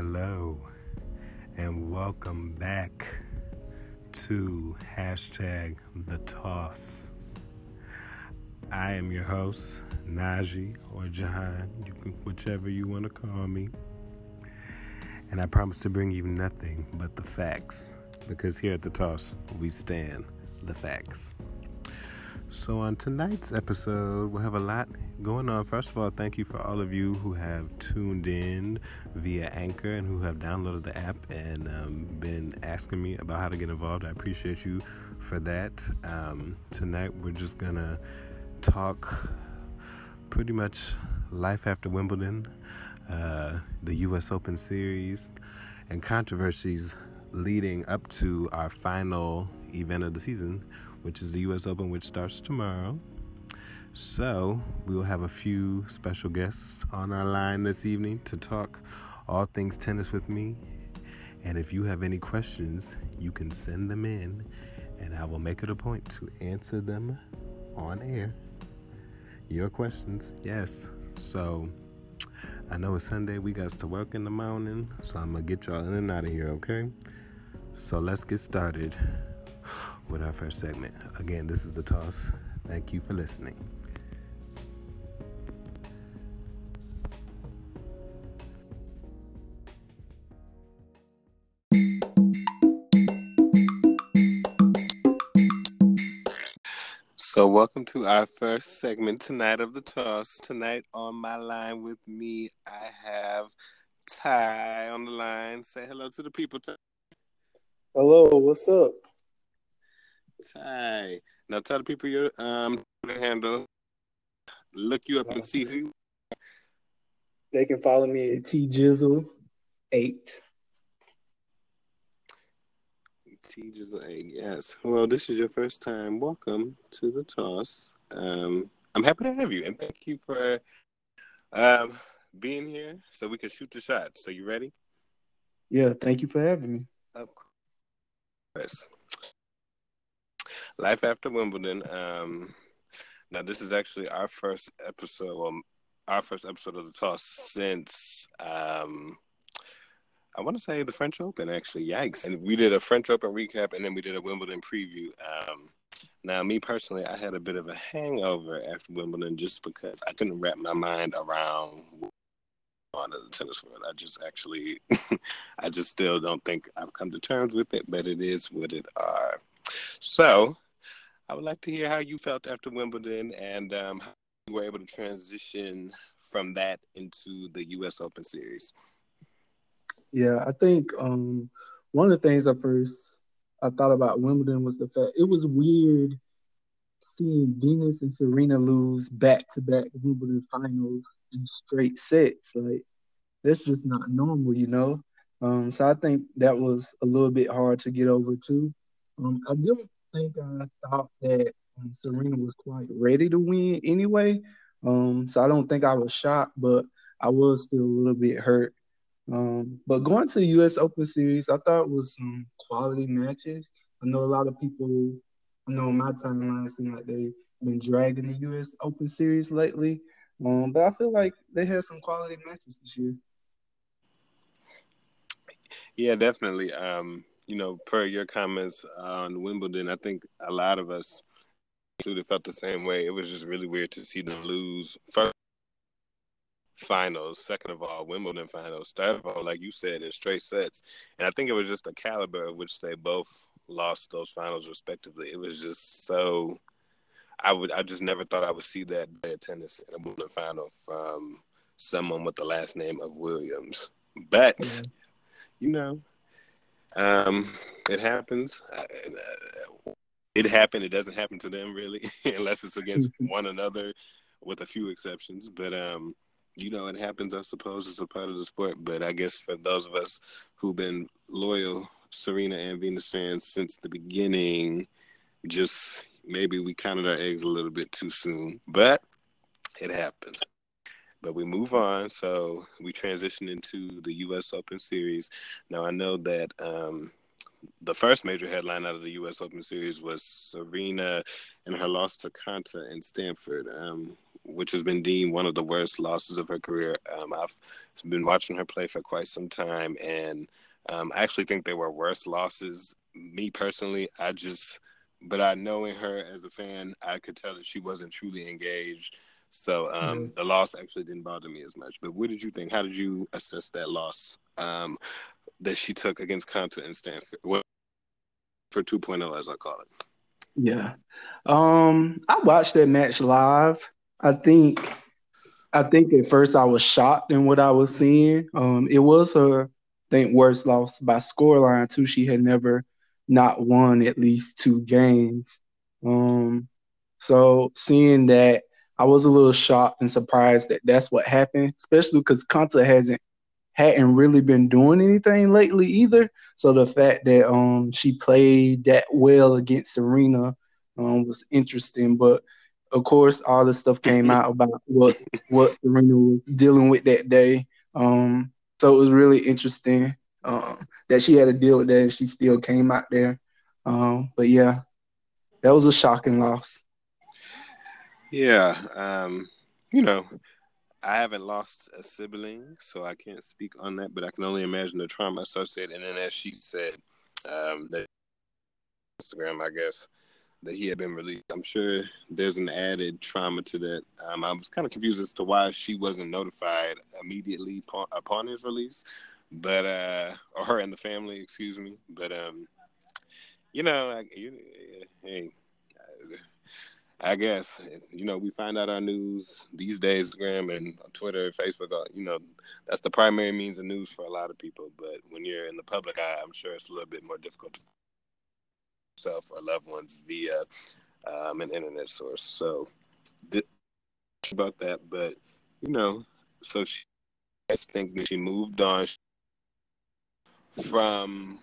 Hello, and welcome back to hashtag the toss. I am your host, Najee or Jahan, you can, whichever you want to call me. And I promise to bring you nothing but the facts, because here at the toss, we stand the facts. So, on tonight's episode, we'll have a lot going on. First of all, thank you for all of you who have tuned in via Anchor and who have downloaded the app and um, been asking me about how to get involved. I appreciate you for that. Um, tonight, we're just going to talk pretty much life after Wimbledon, uh, the U.S. Open Series, and controversies leading up to our final event of the season which is the U.S. Open, which starts tomorrow. So, we will have a few special guests on our line this evening to talk all things tennis with me. And if you have any questions, you can send them in, and I will make it a point to answer them on air. Your questions, yes. So, I know it's Sunday, we got to work in the morning, so I'm gonna get y'all in and out of here, okay? So, let's get started with our first segment. Again, this is The Toss. Thank you for listening. So, welcome to our first segment tonight of the toss. Tonight on my line with me, I have Ty on the line. Say hello to the people. Ty. Hello, what's up? Ty. Now tell the people your um handle. Look you up and see who. They can follow me at T Jizzle eight. T Jizzle eight. Yes. Well, this is your first time. Welcome to the toss. Um, I'm happy to have you, and thank you for um being here so we can shoot the shot. So you ready? Yeah. Thank you for having me. Of course. Life after Wimbledon. Um, now this is actually our first episode, well, our first episode of the toss since um, I want to say the French Open. Actually, yikes! And we did a French Open recap, and then we did a Wimbledon preview. Um, now, me personally, I had a bit of a hangover after Wimbledon just because I couldn't wrap my mind around on the tennis world. I just actually, I just still don't think I've come to terms with it, but it is what it are. So I would like to hear how you felt after Wimbledon and um, how you were able to transition from that into the U.S. Open Series. Yeah, I think um, one of the things I first I thought about Wimbledon was the fact it was weird seeing Venus and Serena lose back to back Wimbledon finals in straight sets. Like that's just not normal, you know. Um, so I think that was a little bit hard to get over too. Um, I don't think I thought that um, Serena was quite ready to win anyway. Um, so I don't think I was shocked, but I was still a little bit hurt. Um, but going to the U.S. Open Series, I thought was some quality matches. I know a lot of people. I know my timeline seem like they've been dragging the U.S. Open Series lately, um, but I feel like they had some quality matches this year. Yeah, definitely. Um, you know, per your comments on Wimbledon, I think a lot of us included felt the same way. It was just really weird to see them lose first finals, second of all, Wimbledon finals, third of all, like you said, in straight sets. And I think it was just the caliber of which they both lost those finals respectively. It was just so I would I just never thought I would see that bad tennis in a Wimbledon final from someone with the last name of Williams. But yeah. you know, um, it happens. It happened. It doesn't happen to them really, unless it's against one another, with a few exceptions. But um, you know, it happens. I suppose it's a part of the sport. But I guess for those of us who've been loyal Serena and Venus fans since the beginning, just maybe we counted our eggs a little bit too soon. But it happens but we move on. So we transition into the U.S. Open Series. Now I know that um, the first major headline out of the U.S. Open Series was Serena and her loss to Konta in Stanford. Um, which has been deemed one of the worst losses of her career. Um, I've been watching her play for quite some time, and um, I actually think they were worse losses. Me personally, I just, but I knowing her as a fan, I could tell that she wasn't truly engaged. So um, mm-hmm. the loss actually didn't bother me as much. But what did you think? How did you assess that loss um, that she took against Konta and Stanford? well, for 2.0, as I call it? Yeah, um, I watched that match live. I think, I think at first I was shocked in what I was seeing. Um, it was her think worst loss by scoreline too. She had never not won at least two games. Um, so seeing that, I was a little shocked and surprised that that's what happened, especially because Konta hasn't hadn't really been doing anything lately either. So the fact that um she played that well against Serena um, was interesting. But of course, all the stuff came out about what what Serena was dealing with that day. Um, so it was really interesting um, that she had to deal with that and she still came out there. Um, but yeah, that was a shocking loss. Yeah, um, you know, I haven't lost a sibling, so I can't speak on that. But I can only imagine the trauma associated. And then, as she said, um, that Instagram, I guess, that he had been released. I'm sure there's an added trauma to that. Um, I was kind of confused as to why she wasn't notified immediately upon, upon his release, but uh, or her and the family, excuse me. But um, you know, I, you, hey, I guess you know we find out our news these days, Instagram and Twitter, Facebook. Uh, you know, that's the primary means of news for a lot of people. But when you're in the public eye, I'm sure it's a little bit more difficult to yourself or loved ones via um, an internet source. So th- about that, but you know, so she I think that she moved on from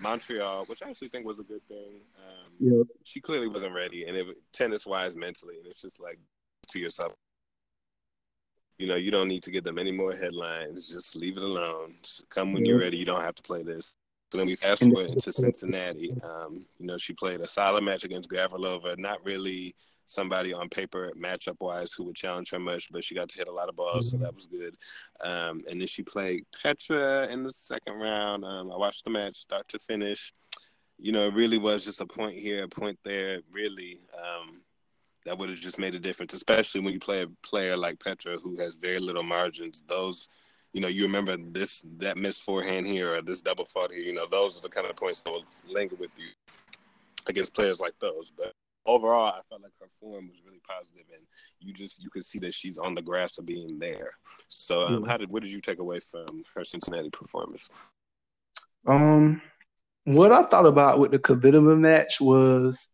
Montreal, which I actually think was a good thing. Um, yep. She clearly wasn't ready, and it tennis wise, mentally, and it's just like to yourself. You know, you don't need to give them any more headlines. Just leave it alone. Just come when yep. you're ready. You don't have to play this. So then we fast forward into Cincinnati. Um, you know, she played a solid match against Gavrilova. Not really somebody on paper matchup wise who would challenge her much, but she got to hit a lot of balls, mm-hmm. so that was good. Um, and then she played Petra in the second round. Um, I watched the match start to finish. You know, it really was just a point here, a point there. Really, um, that would have just made a difference, especially when you play a player like Petra who has very little margins. Those you know, you remember this that missed forehand here or this double fault here. You know, those are the kind of points that will linger with you against players like those. But overall, I felt like her form was really positive, and you just you could see that she's on the grass of being there. So, um, mm-hmm. how did what did you take away from her Cincinnati performance? Um, what I thought about with the Kvitova match was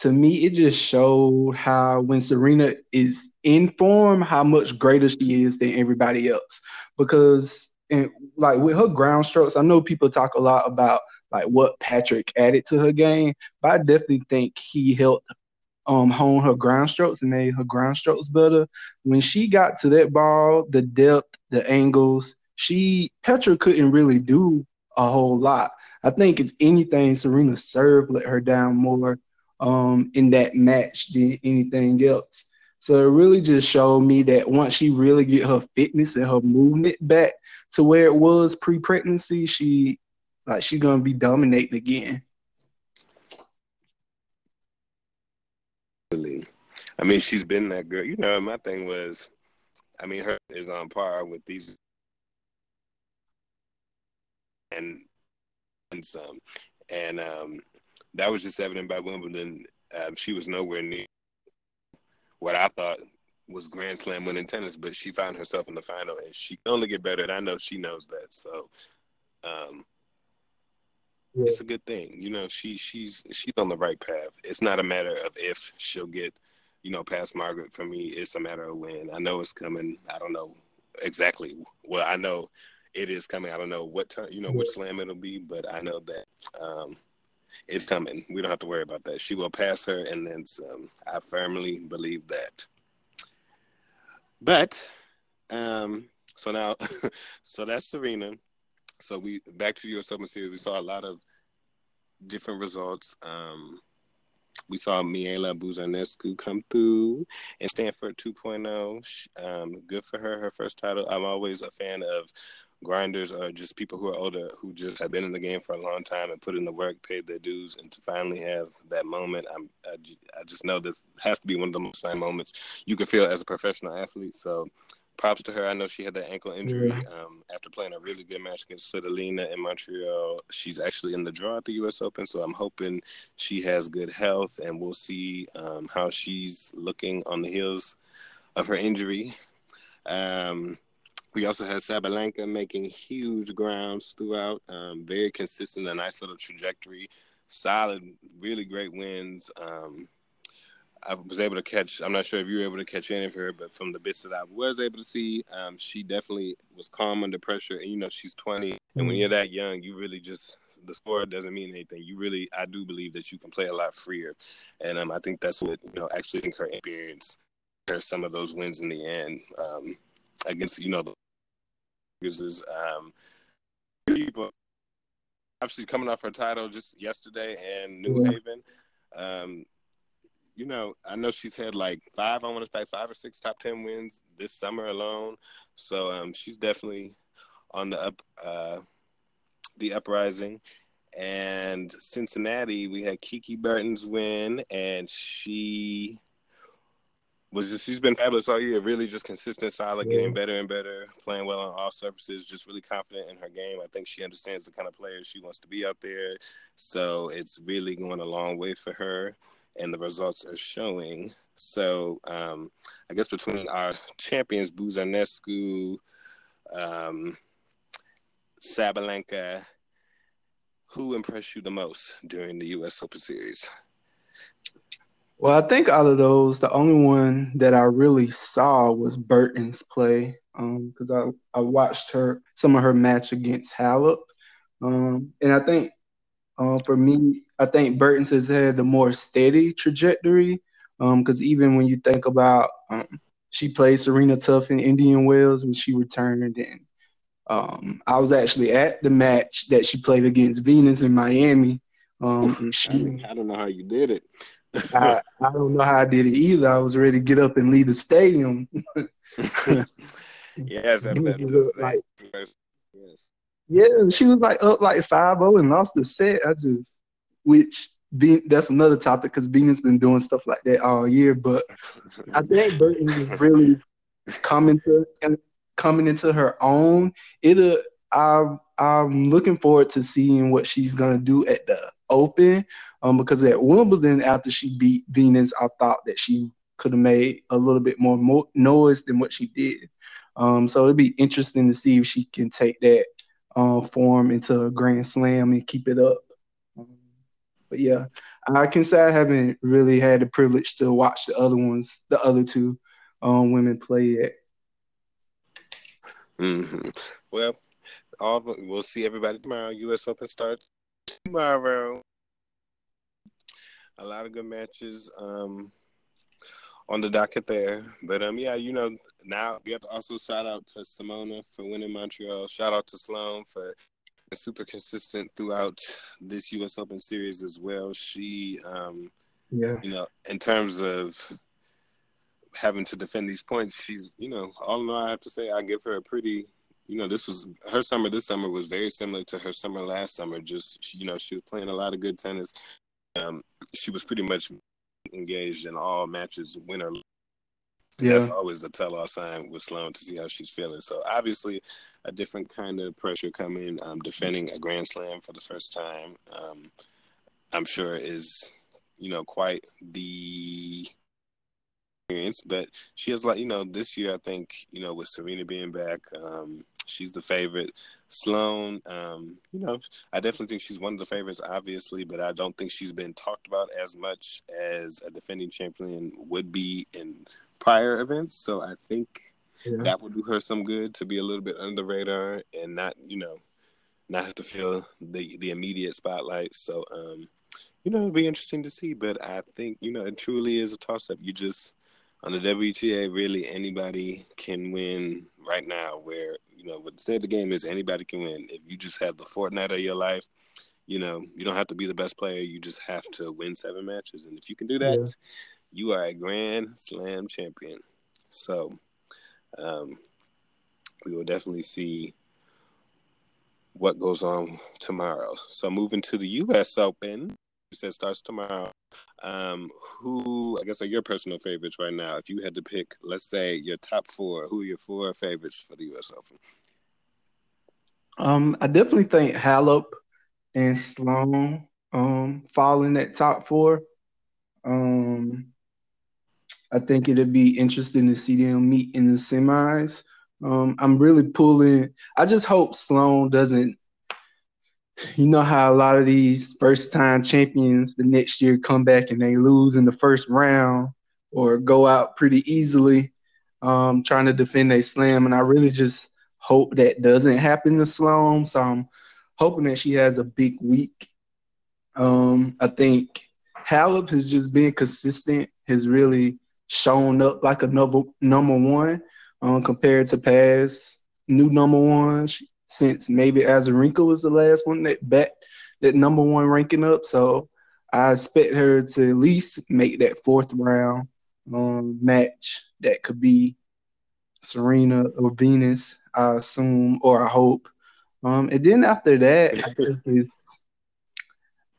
to me, it just showed how when Serena is in form, how much greater she is than everybody else. Because, and like with her ground strokes, I know people talk a lot about like what Patrick added to her game, but I definitely think he helped um, hone her ground strokes and made her ground strokes better. When she got to that ball, the depth, the angles, she Petra couldn't really do a whole lot. I think if anything, Serena serve let her down more um, in that match than anything else. So it really just showed me that once she really get her fitness and her movement back to where it was pre-pregnancy, she like she's gonna be dominating again. I mean, she's been that girl. You know, my thing was, I mean, her is on par with these and and some, and um, that was just evident by Wimbledon. Um, she was nowhere near what I thought was Grand Slam winning tennis, but she found herself in the final, and she can only get better. And I know she knows that. So, um, yeah. it's a good thing. You know, she she's she's on the right path. It's not a matter of if she'll get, you know, past Margaret. For me, it's a matter of when. I know it's coming. I don't know exactly. Well, I know it is coming. I don't know what time, you know, which slam it'll be, but I know that um, it's coming. We don't have to worry about that. She will pass her and then some. I firmly believe that. But um, so now, so that's Serena. So we back to your. Open series. We saw a lot of different results. Um, we saw Mihaela Buzarnescu come through and Stanford 2.0. Um, good for her, her first title. I'm always a fan of grinders or just people who are older who just have been in the game for a long time and put in the work, paid their dues, and to finally have that moment, I'm, I, I just know this has to be one of the most fun moments you can feel as a professional athlete. So props to her. I know she had that ankle injury yeah. um, after playing a really good match against Svitolina in Montreal. She's actually in the draw at the U.S. Open, so I'm hoping she has good health, and we'll see um, how she's looking on the heels of her injury. Um, we also had Sabalenka making huge grounds throughout, um, very consistent, a nice little trajectory, solid, really great wins. Um, I was able to catch. I'm not sure if you were able to catch any of her, but from the bits that I was able to see, um, she definitely was calm under pressure. And you know, she's 20, and when mm-hmm. you're that young, you really just the score doesn't mean anything. You really, I do believe that you can play a lot freer, and um, I think that's what you know. Actually, in her experience, her some of those wins in the end. Um, against you know the is um people obviously coming off her title just yesterday and New yeah. Haven. Um, you know, I know she's had like five, I want to say five or six top ten wins this summer alone. So um, she's definitely on the up, uh, the uprising. And Cincinnati, we had Kiki Bertens win, and she was just she's been fabulous all year. Really, just consistent, solid, yeah. getting better and better, playing well on all surfaces. Just really confident in her game. I think she understands the kind of player she wants to be out there. So it's really going a long way for her, and the results are showing. So um, I guess between our champions, Buzarnescu, um, Sabalenka, who impressed you the most during the U.S. Open Series? Well, I think out of those, the only one that I really saw was Bertens' play because um, I, I watched her some of her match against Halep. Um, and I think uh, for me, I think Bertens has had the more steady trajectory because um, even when you think about um, she played Serena Tough in Indian Wells when she returned and um, I was actually at the match that she played against Venus in Miami. Um, she, I don't know how you did it. I, I don't know how I did it either. I was ready to get up and leave the stadium. yes, like, yes. Yeah, she was like up like 5-0 and lost the set. I just, which be, that's another topic because Venus been doing stuff like that all year. But I think Bertens is really coming to coming into her own. It'll. I I'm looking forward to seeing what she's gonna do at the Open um, because at Wimbledon, after she beat Venus, I thought that she could have made a little bit more mo- noise than what she did. Um, so it'd be interesting to see if she can take that uh, form into a Grand Slam and keep it up. But yeah, I can say I haven't really had the privilege to watch the other ones, the other two um, women play yet. Mm-hmm. Well, all we'll see everybody tomorrow. U.S. Open starts tomorrow a lot of good matches um, on the docket there. But um, yeah, you know, now we have to also shout out to Simona for winning Montreal. Shout out to Sloane for super consistent throughout this U.S. Open series as well. She, um, yeah, you know, in terms of having to defend these points, she's, you know, all in all, I have to say, I give her a pretty. You know, this was her summer. This summer was very similar to her summer last summer. Just, you know, she was playing a lot of good tennis. Um, she was pretty much engaged in all matches, winner. Yeah. That's always the tell all sign with Sloane to see how she's feeling. So obviously, a different kind of pressure coming. Um, defending a Grand Slam for the first time, um, I'm sure is you know quite the experience. But she has like you know this year I think you know with Serena being back, um, she's the favorite. Sloane, um, you know, I definitely think she's one of the favorites, obviously, but I don't think she's been talked about as much as a defending champion would be in prior events. So I think yeah. that would do her some good to be a little bit under the radar and not, you know, not have to feel the the immediate spotlight. So, um, you know, it'd be interesting to see. But I think, you know, it truly is a toss up. You just on the WTA, really anybody can win right now. Where you know, what say the game is anybody can win. If you just have the fortnight of your life, you know, you don't have to be the best player. You just have to win seven matches, and if you can do that, yeah. You are a Grand Slam champion. So, um, we will definitely see what goes on tomorrow. So, moving to the U.S. Open, you said starts tomorrow. Um, who I guess are your personal favorites right now? If you had to pick, let's say your top four, who are your four favorites for the U.S. Open? Um, I definitely think Halep and Sloane um fall in that top four. Um, I think it'd be interesting to see them meet in the semis. Um, I'm really pulling. I just hope Sloane doesn't. You know how a lot of these first time champions the next year come back and they lose in the first round or go out pretty easily, um, trying to defend a slam. And I really just hope that doesn't happen to Sloane. So I'm hoping that she has a big week. Um, I think Halep has just been consistent, has really shown up like a number number one um, compared to past new number ones since maybe Azarenka was the last one that bet that number one ranking up. So I expect her to at least make that fourth round um, match that could be Serena or Venus, I assume, or I hope. Um, and then after that, I think it's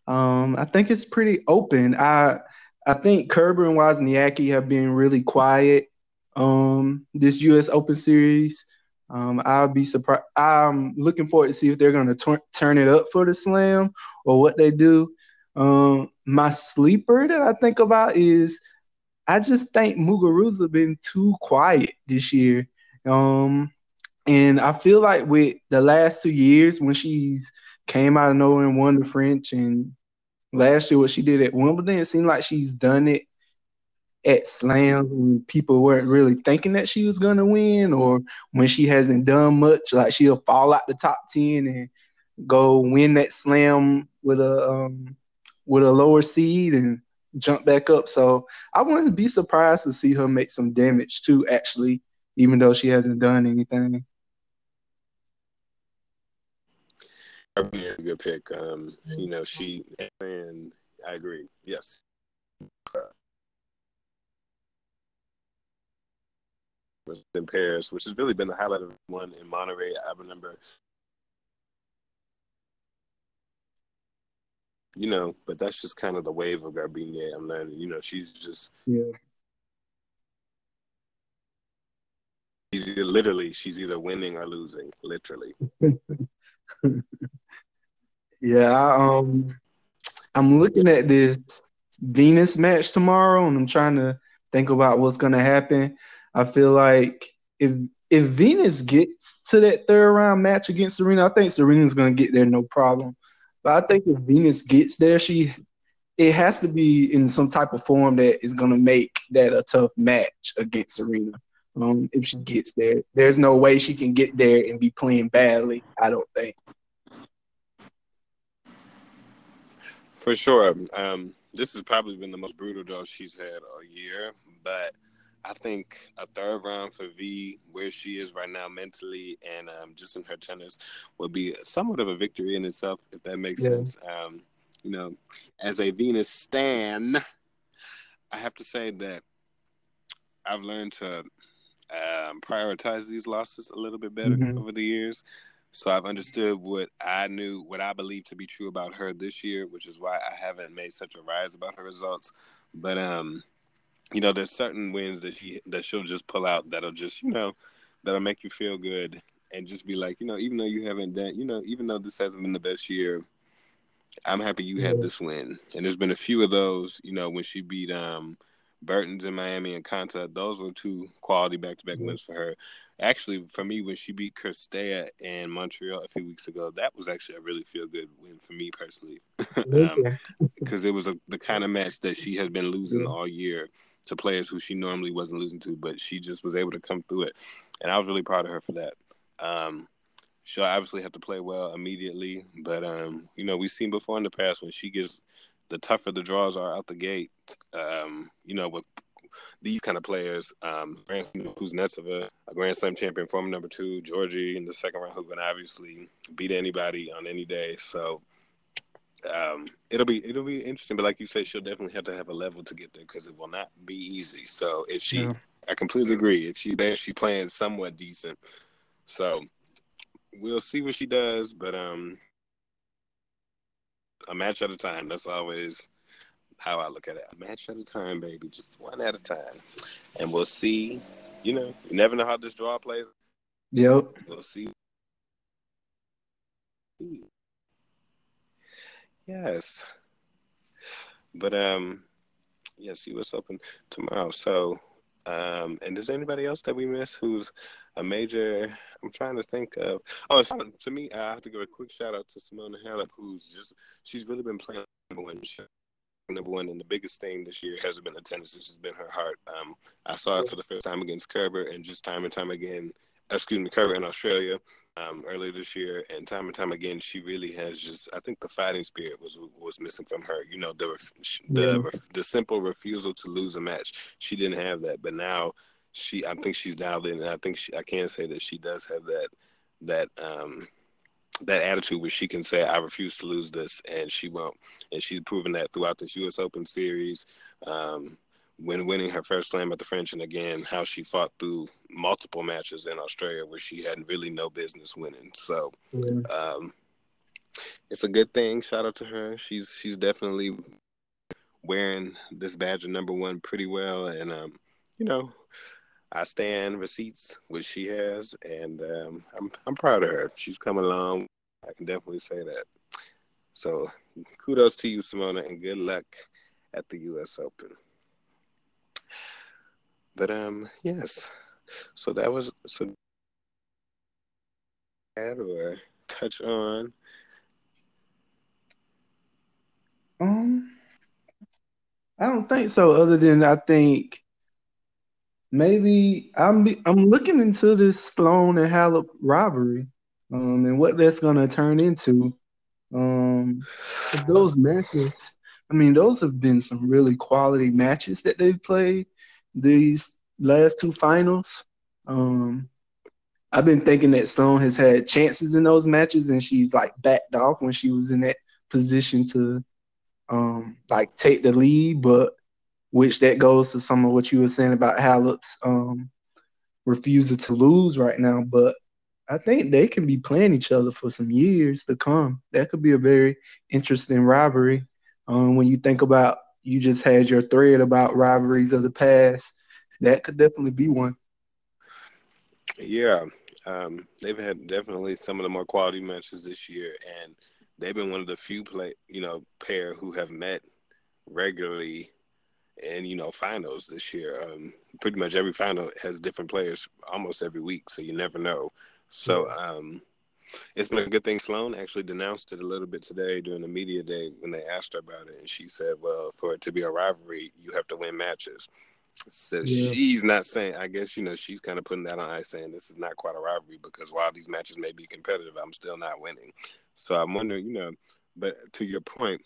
um, I think it's pretty open. I I think Kerber and Wozniacki have been really quiet um, this U.S. Open Series. Um, I'll be surprised. I'm looking forward to see if they're going to turn it up for the Slam or what they do. Um, my sleeper that I think about is I just think Muguruza been too quiet this year. Um, and I feel like with the last two years when she's came out of nowhere and won the French and last year what she did at Wimbledon, it seemed like she's done it at slams when people weren't really thinking that she was gonna win, or when she hasn't done much, like she'll fall out the top ten and go win that slam with a um, with a lower seed and jump back up. So I wouldn't be surprised to see her make some damage too, actually, even though she hasn't done anything. That'd a good pick. Um, you know, she and I agree. Yes in Paris, which has really been the highlight of one in Monterrey. I remember, you know, but that's just kind of the wave of Garbiñe. I'm learning, you know, she's just yeah. She's either, literally, she's either winning or losing, literally. yeah, I, um, I'm looking at this Venus match tomorrow, and I'm trying to think about what's gonna happen. I feel like if if Venus gets to that third round match against Serena, I think Serena's gonna get there no problem. But I think if Venus gets there, she it has to be in some type of form that is gonna make that a tough match against Serena. Um, if she gets there, there's no way she can get there and be playing badly. I don't think. For sure. Um, this has probably been the most brutal draw she's had all year, but I think a third round for V, where she is right now mentally and um, just in her tennis, would be somewhat of a victory in itself, if that makes yeah. sense. Um, you know, as a Venus stan, I have to say that I've learned to um, prioritize these losses a little bit better mm-hmm. over the years. So I've understood what I knew, what I believe to be true about her this year, which is why I haven't made such a rise about her results. But um, you know, there's certain wins that she that she'll just pull out that'll just, you know, that'll make you feel good and just be like, you know, even though you haven't done, you know, even though this hasn't been the best year, I'm happy you had this win. And there's been a few of those, you know, when she beat um Bertens in Miami and Konta. those were two quality back to back wins for her. Actually, for me, when she beat Cirstea in Montreal a few weeks ago, that was actually a really feel good win for me personally, because um, it was a, the kind of match that she has been losing all year to players who she normally wasn't losing to, but she just was able to come through it, and I was really proud of her for that. Um, she'll obviously have to play well immediately, but um, you know we've seen before in the past when she gets the tougher the draws are out the gate. Um, you know with these kind of players, um, Grand Slam Kuznetsova, a Grand Slam champion, former number two, Giorgi in the second round, who can obviously beat anybody on any day. So um, it'll be it'll be interesting. But like you said, she'll definitely have to have a level to get there because it will not be easy. So if she, yeah. I completely agree. If she's there, she's playing somewhat decent. So we'll see what she does. But um, a match at a time. That's always how I look at it. A match at a time, baby. Just one at a time, and we'll see. You know, you never know how this draw plays. Yep. We'll see. Yes. But um yeah, see what's open tomorrow. So um and is anybody else that we miss who's a major I'm trying to think of oh to me I have to give a quick shout out to Simona Halep who's just she's really been playing number one number one and the biggest thing this year hasn't been the tennis, it's just been her heart. Um I saw it for the first time against Kerber and just time and time again excuse me, Kerber in Australia um, earlier this year, and time and time again, she really has just. I think the fighting spirit was was missing from her. You know, the the the simple refusal to lose a match. She didn't have that, but now she. I think she's dialed in, and I think she. I can say that she does have that that um that attitude where she can say, "I refuse to lose this," and she won't. And she's proven that throughout this U.S. Open series. Um, when winning her first slam at the French, and again how she fought through multiple matches in Australia where she had really no business winning. So yeah. um, it's a good thing. Shout out to her. She's she's definitely wearing this badge of number one pretty well, and um, you know. I stand receipts, which she has, and um, I'm I'm proud of her. She's coming along. I can definitely say that. So, kudos to you, Simona, and good luck at the U.S. Open. But um, yes. So that was so. Add or touch on. Um, I don't think so. Other than I think maybe I'm I'm looking into this Sloane and Halep rivalry, um, and what that's gonna turn into. Um, those matches, I mean, those have been some really quality matches that they've played these last two finals. Um, I've been thinking that Sloane has had chances in those matches, and she's like backed off when she was in that position to um, like take the lead. But which that goes to some of what you were saying about Halep's um, refusal to lose right now. But I think they can be playing each other for some years to come. That could be a very interesting rivalry. Um, when you think about you just had your thread about rivalries of the past. That could definitely be one. Yeah, um, they've had definitely some of the more quality matches this year, and they've been one of the few play, you know, pair who have met regularly in you know finals this year. Um, pretty much every final has different players almost every week, so you never know. So um, it's been a good thing. Sloane actually denounced it a little bit today during the media day when they asked her about it, and she said, "Well, for it to be a rivalry, you have to win matches." So yeah. she's not saying. I guess you know she's kind of putting that on ice, saying this is not quite a rivalry because while these matches may be competitive, I'm still not winning. So I'm wondering, you know, but to your point,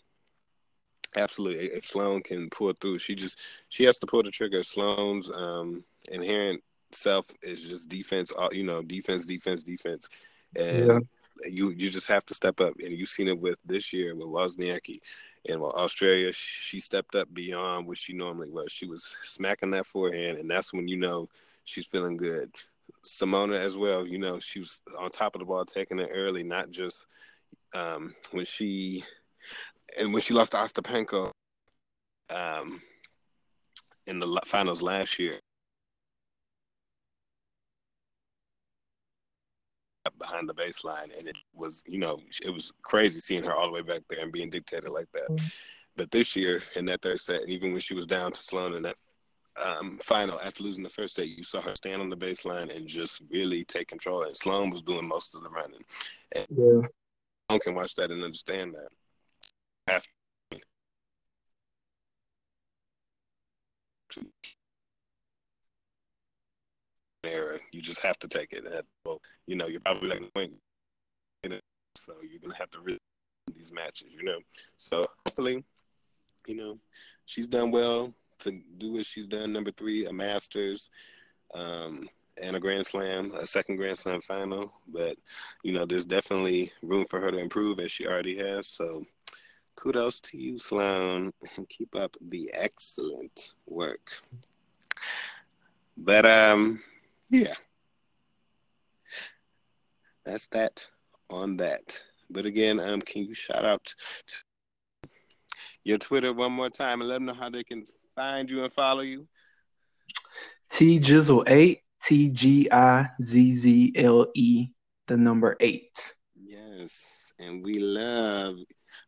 absolutely, if Sloane can pull through, she just she has to pull the trigger. Sloane's um, inherent self is just defense. You know, defense, defense, defense and yeah. you you just have to step up. And you've seen it with this year with Wozniacki. And with Australia, she stepped up beyond what she normally was. She was smacking that forehand, and that's when you know she's feeling good. Simona as well, you know, she was on top of the ball, taking it early, not just um, when she and when she lost to Ostapenko um, in the finals last year. behind the baseline, and it was you know it was crazy seeing her all the way back there and being dictated like that. Mm-hmm. But this year in that third set, and even when she was down to Sloane in that um, final after losing the first set, you saw her stand on the baseline and just really take control. And Sloane was doing most of the running. And yeah. Sloane can watch that and understand that. After era. You just have to take it. And, well, you know, you're probably not going to win so you're gonna have to win these matches. You know, so hopefully, you know, she's done well to do what she's done. Number three, a Masters. Um, and a Grand Slam, a second Grand Slam final. But you know, there's definitely room for her to improve, as she already has. So kudos to you, Sloane, and keep up the excellent work. But um, yeah, that's that on that. But again, um, can you shout out your Twitter one more time and let them know how they can find you and follow you? T Jizzle eight T G I Z Z L E the number eight. Yes, and we love.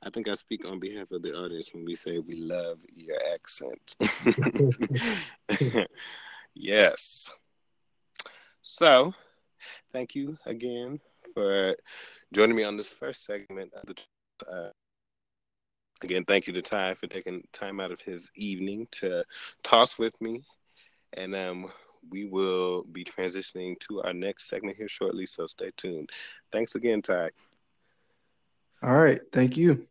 I think I speak on behalf of the audience when we say we love your accent. yes. So, thank you again for joining me on this first segment of the. Uh, again, thank you to Ty for taking time out of his evening to toss with me, and um, we will be transitioning to our next segment here shortly. So stay tuned. Thanks again, Ty. All right, thank you.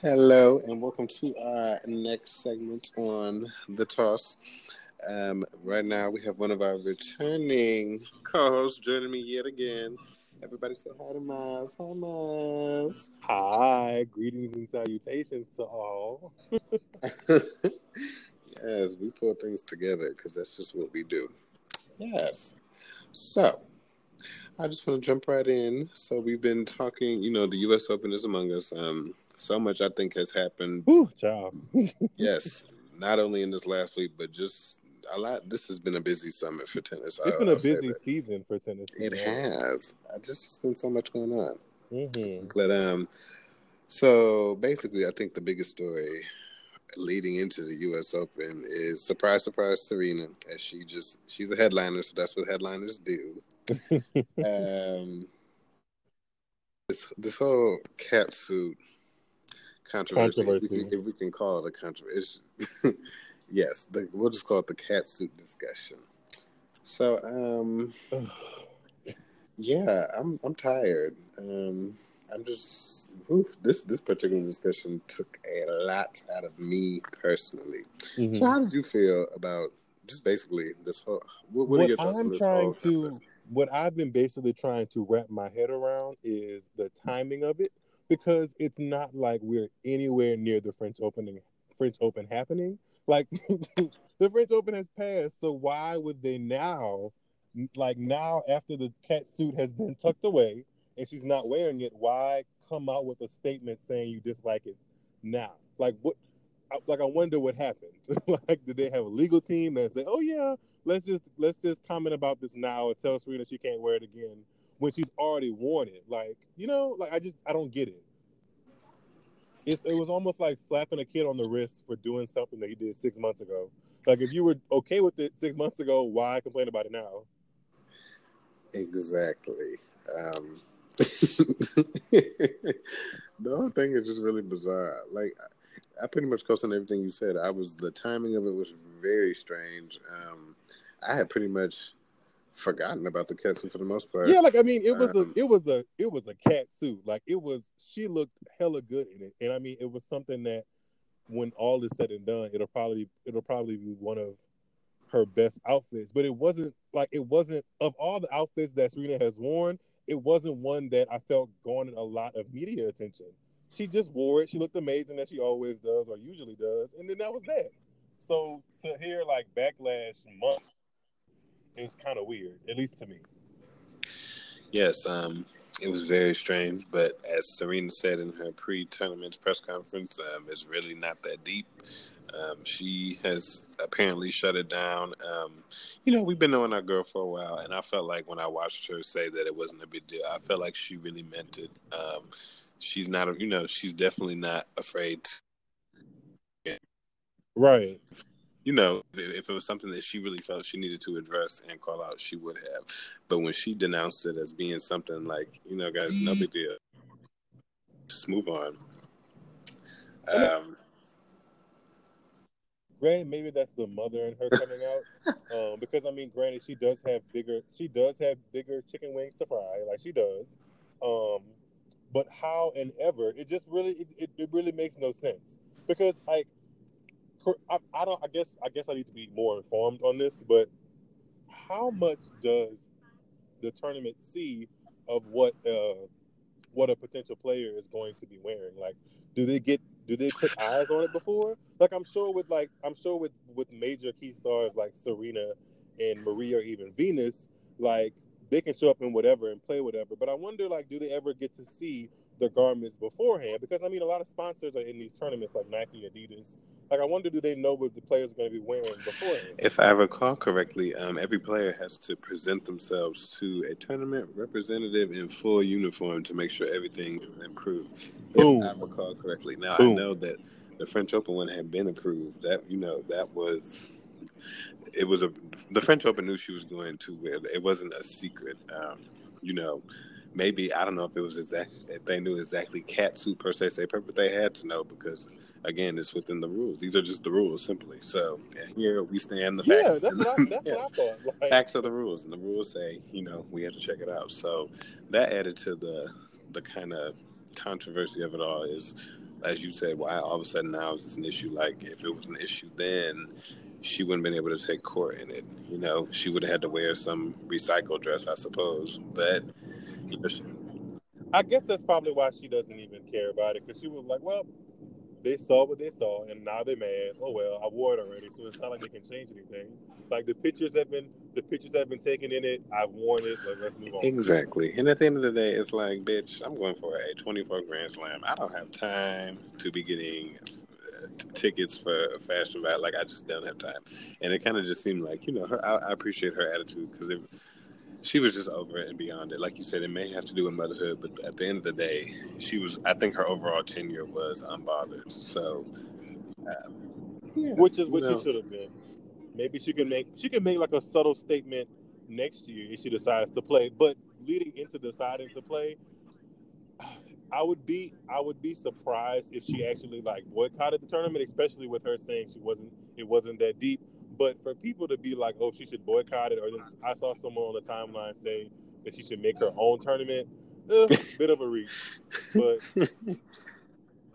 Hello, and welcome to our next segment on the toss. Um, right now, we have one of our returning co-hosts joining me yet again. Everybody say hi to Miles. Hi, Miles. Hi. Greetings and salutations to all. yes, we pull things together because that's just what we do. Yes. So, I just want to jump right in. So, we've been talking, you know, the U.S. Open is among us. Um, so much I think has happened. Ooh, job. yes, not only in this last week, but just a lot. This has been a busy summit for tennis. It's been a busy season for tennis. It has. I just has been so much going on. Mm-hmm. But um, so basically, I think the biggest story leading into the U.S. Open is surprise, surprise, Serena, as she just she's a headliner, so that's what headliners do. um, this this whole cat suit controversy, controversy. If, we can, if, we can, call it a controversy. yes, the, we'll just call it the cat suit discussion. So, um, yeah, I'm I'm tired. Um, I'm just oof, this this particular discussion took a lot out of me personally. Mm-hmm. So, how did you feel about just basically this whole? What, what, what are your thoughts I'm on this trying to, What I've been basically trying to wrap my head around is the timing of it because it's not like we're anywhere near the French opening French Open happening. Like the French Open has passed, so why would they now like now after the cat suit has been tucked away and she's not wearing it, why come out with a statement saying you dislike it now? Like what like I wonder what happened. like did they have a legal team that say, "Oh yeah, let's just let's just comment about this now and tell Serena she can't wear it again." when she's already worn it. Like, you know, like I just I don't get it. It's, it was almost like slapping a kid on the wrist for doing something that he did six months ago. Like if you were okay with it six months ago, why complain about it now? Exactly. Um, the whole thing is just really bizarre. Like I pretty much co-signed everything you said. I was the timing of it was very strange. Um, I had pretty much forgotten about the cat suit for the most part. Yeah, like I mean, it was um, a it was a it was a cat suit. Like it was, she looked hella good in it, and I mean, it was something that when all is said and done, it'll probably it'll probably be one of her best outfits. But it wasn't like it wasn't of all the outfits that Serena has worn, it wasn't one that I felt garnered a lot of media attention. She just wore it. She looked amazing as she always does or usually does, and then that was that. So to hear like backlash month is kind of weird, at least to me. Yes, um, it was very strange, but as Serena said in her pre-tournament press conference, um, it's really not that deep. Um, she has apparently shut it down. Um, you know, we've been knowing our girl for a while, and I felt like when I watched her say that it wasn't a big deal, I felt like she really meant it. Um, she's not, you know, she's definitely not afraid. To... Right you know, if it was something that she really felt she needed to address and call out, she would have. But when she denounced it as being something like, you know, guys, no big deal, just move on. Um, granted, maybe that's the mother in her coming out, um, because I mean, granted, she does have bigger, she does have bigger chicken wings to fry, like she does. Um, but how and ever, it just really, it, it, it really makes no sense because like I, I don't. I guess. I guess I need to be more informed on this. But how much does the tournament see of what uh, what a potential player is going to be wearing? Like, do they get? Do they put eyes on it before? Like, I'm sure with like I'm sure with with major key stars like Serena and Maria or even Venus, like they can show up in whatever and play whatever. But I wonder, like, do they ever get to see the garments beforehand? Because I mean, a lot of sponsors are in these tournaments, like Nike, Adidas. Like, I wonder, do they know what the players are going to be wearing beforehand? If I recall correctly, um, every player has to present themselves to a tournament representative in full uniform to make sure everything is improved. Boom. If I recall correctly. Now Boom. I know that the French Open one had been approved. That you know that was it was a the French Open knew she was going to win. It wasn't a secret. Um, you know, maybe I don't know if it was exact if they knew exactly cat suit per se, say, but they had to know because again, it's within the rules. These are just the rules, simply. So here we stand the yeah, facts. that's what I, that's yes. what I thought. Like, facts are the rules, and the rules say you know we have to check it out. So that added to the the kind of controversy of it all is as you said, why all of a sudden now is this an issue? Like, if it was an issue then, she wouldn't been able to take court in it. You know, she would have had to wear some recycled dress, I suppose. But you know, she, I guess that's probably why she doesn't even care about it because she was like, well, they saw what they saw and now they're mad. Oh well, I wore it already, so it's not like they can change anything. Like the pictures have been the pictures have been taken in it. I've worn it. Like, let's move on. Exactly. And at the end of the day, it's like, bitch, I'm going for a 24 Grand Slam. I don't have time to be getting uh, tickets for a fashion event like I just don't have time. And it kind of just seemed like you know her. I, I appreciate her attitude because she was just over it and beyond it. Like you said, it may have to do with motherhood, but at the end of the day, she was. I think her overall tenure was unbothered. So, um, yes, which is what she should have been. Maybe she can make she can make like a subtle statement next year if she decides to play. But leading into deciding to play, I would be I would be surprised if she actually like boycotted the tournament, especially with her saying she wasn't it wasn't that deep. But for people to be like, oh, she should boycott it, or then I saw someone on the timeline say that she should make her own tournament. Eh, bit of a reach, but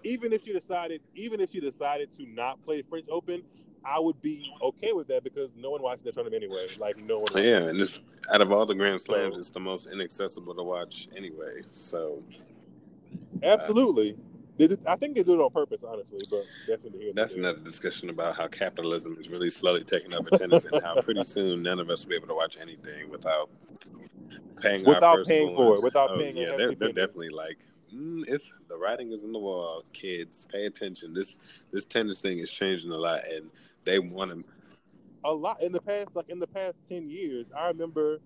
even if she decided, even if she decided to not play French Open, I would be okay with that because no one watched that tournament anyway. Like no one. Yeah, and it's out of all the Grand Slams, so, it's the most inaccessible to watch anyway. So, absolutely. Uh, did I think they do it on purpose, honestly, but definitely. That's another discussion about how capitalism is really slowly taking over tennis, and how pretty soon none of us will be able to watch anything without paying. Without paying for it, without oh, paying. Yeah, they're, they're definitely like, mm, it's the writing is on the wall. Kids, pay attention. This this tennis thing is changing a lot, and they want to. A lot in the past, like in the past ten years, I remember.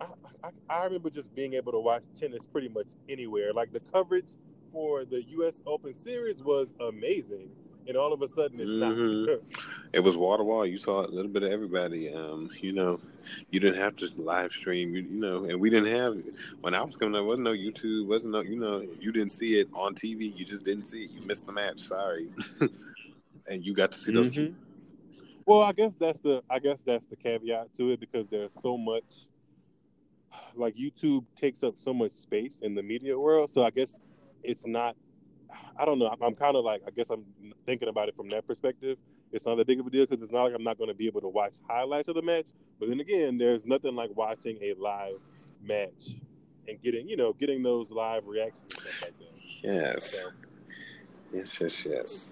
I, I, I remember just being able to watch tennis pretty much anywhere. Like the coverage for the U.S. Open Series was amazing, and all of a sudden it's mm-hmm. not. it was wall to wall. You saw a little bit of everybody. Um, you know, you didn't have to live stream. You, you, know, and we didn't have when I was coming up. Wasn't no YouTube. Wasn't no. You know, you didn't see it on TV. You just didn't see it. You missed the match. Sorry, and you got to see those. Mm-hmm. Well, I guess that's the I guess that's the caveat to it because there's so much like YouTube takes up so much space in the media world. So I guess it's not. I don't know. I'm, I'm kind of like I guess I'm thinking about it from that perspective. It's not that big of a deal because it's not like I'm not going to be able to watch highlights of the match. But then again, there's nothing like watching a live match and getting you know getting those live reactions and stuff like that. Yes. So, yes, yes, yes.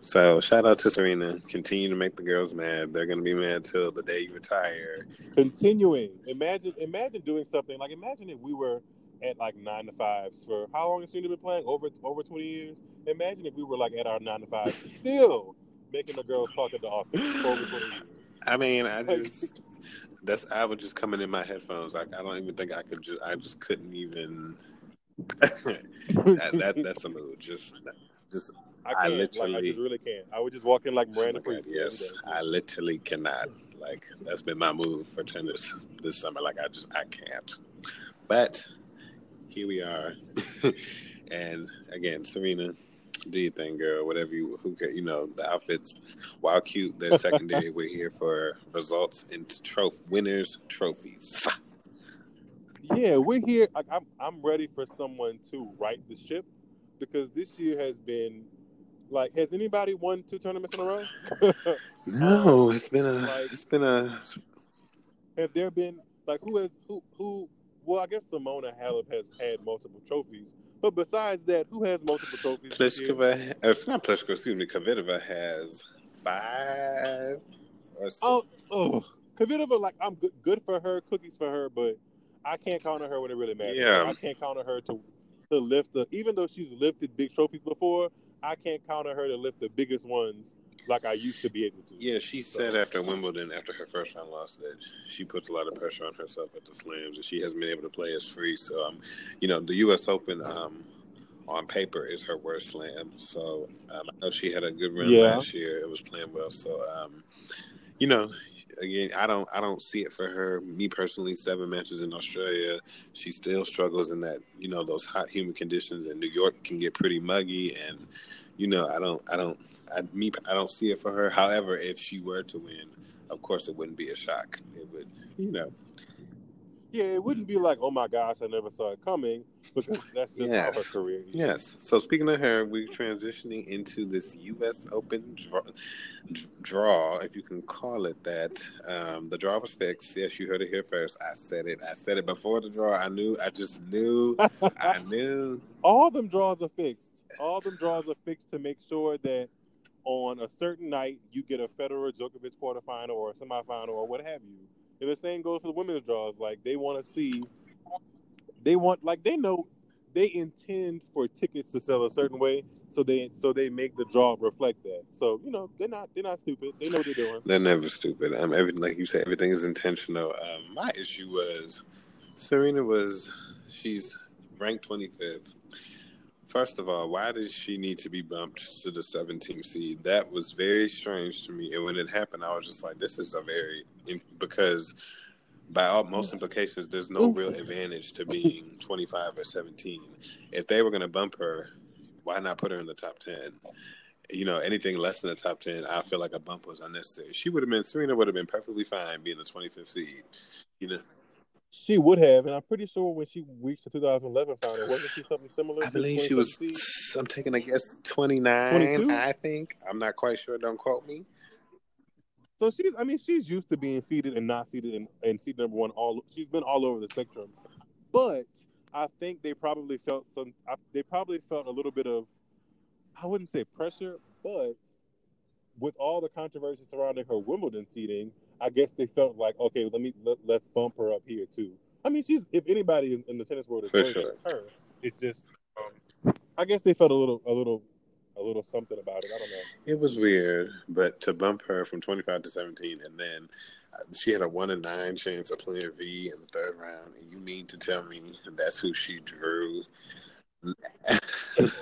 So shout out to Serena. Continue to make the girls mad. They're gonna be mad till the day you retire. Continuing. Imagine imagine doing something like imagine if we were at like nine to fives for how long has Serena been playing? Over over twenty years. Imagine if we were like at our nine to five still making the girls talk at the office for over twenty years. I mean, I just that's I would just coming in my headphones. Like I don't even think I could just I just couldn't even that, that that's a mood. Just just I, I literally like, I just really can't. I would just walk in like oh Miranda oh Yes, I literally cannot. Like that's been my move for tennis this summer. Like I just I can't. But here we are. and again, Serena, do your thing, girl. Whatever you, who can, you know, the outfits, while cute, they're secondary. We're here for results and trophy winners, trophies. Yeah, we're here. Like, I'm, I'm ready for someone to right the ship because this year has been Like, has anybody won two tournaments in a row? no, it's been a Like- it's been a have there been like who has who who? Well, I guess Simona Halep has had multiple trophies, but besides that, who has multiple trophies? Pliskova. Uh, it's not Pliskova. Excuse me. Kvitova has five or six. Oh, oh, Kvitova, like I'm good, good for her, cookies for her, but I can't count on her when it really matters. Yeah. I can't count on her to to lift the. Even though she's lifted big trophies before, I can't count on her to lift the biggest ones like I used to be able to. Yeah, she said after Wimbledon, after her first round loss, that she puts a lot of pressure on herself at the slams, and she hasn't been able to play as free. So, um, you know, the U.S. Open um, on paper is her worst slam. So, um, I know she had a good run Yeah. last year; it was playing well. So, um, you know, again, I don't, I don't see it for her. Me personally, seven matches in Australia, she still struggles in that, you know, those hot, humid conditions, and New York can get pretty muggy, and you know, I don't, I don't, I, me, I don't see it for her. However, if she were to win, of course, it wouldn't be a shock. It would, you know, Yeah, it wouldn't be like, oh my gosh, I never saw it coming, because that's just Yes. her career is. yes. So speaking of her, we're transitioning into this U.S. Open draw, draw if you can call it that. Um, the draw was fixed. Yes, you heard it here first. I said it. I said it before the draw. I knew. I just knew. I knew. All them draws are fixed. All them draws are fixed to make sure that on a certain night you get a Federer Djokovic quarterfinal or a semifinal or what have you. And the same goes for the women's draws. Like they want to see, they want like they know they intend for tickets to sell a certain way, so they so they make the draw reflect that. So you know they're not they're not stupid. They know what they're doing. They're never stupid. Um, every, like you said, everything is intentional. Um, my issue was Serena was she's ranked 25th. First of all, why did she need to be bumped to the 17th seed? That was very strange to me. And when it happened, I was just like, this is a very because by all most implications, there's no real advantage to being 25 or 17. If they were going to bump her, why not put her in the top 10? you know, anything less than the top 10, I feel like a bump was unnecessary. She would have been, Serena would have been perfectly fine being the 25th seed. You know, She would have, and I'm pretty sure when she reached the 2011 final, wasn't she something similar? I believe she was, I'm taking a guess, 29, 22? I think. I'm not quite sure. Don't quote me. So she's, I mean, she's used to being seated and not seated and, and seated number one. All she's been all over the spectrum, but I think they probably felt some. I, they probably felt a little bit of, I wouldn't say pressure, but with all the controversy surrounding her Wimbledon seating, I guess they felt like, okay, let me let, let's bump her up here too. I mean, she's if anybody in, in the tennis world is For worthy, sure. it's her. It's just, um, I guess they felt a little, a little, a little something about it. I don't know. It was weird, but to bump her from 25 to 17, and then uh, she had a one in nine chance of playing V in the third round, and you mean to tell me that's who she drew?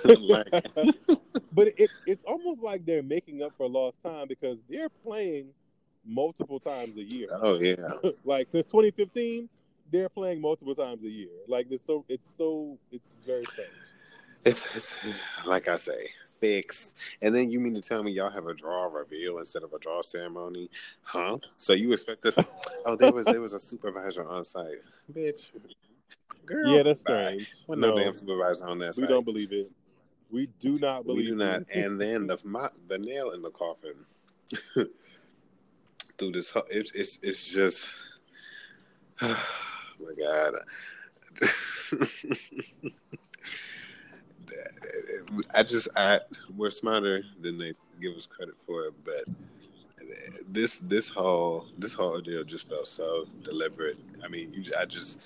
like, but it, it's almost like they're making up for lost time because they're playing multiple times a year. oh yeah, like since 2015, they're playing multiple times a year. Like it's so it's so it's very strange. it's, it's like I say, fixed. And then you mean to tell me y'all have a draw reveal instead of a draw ceremony, huh? So you expect us? Oh, there was there was a supervisor on site, bitch. Girl, yeah, that's bye. strange. Wasn't no No, damn supervisor on that we site. don't believe it. We do not We believe do not. it. And then the my, the nail in the coffin through this. It's it's it's just. Oh my God. I just I we're smarter than they give us credit for, it, but this this whole this whole ordeal just felt so deliberate. I mean, you, I just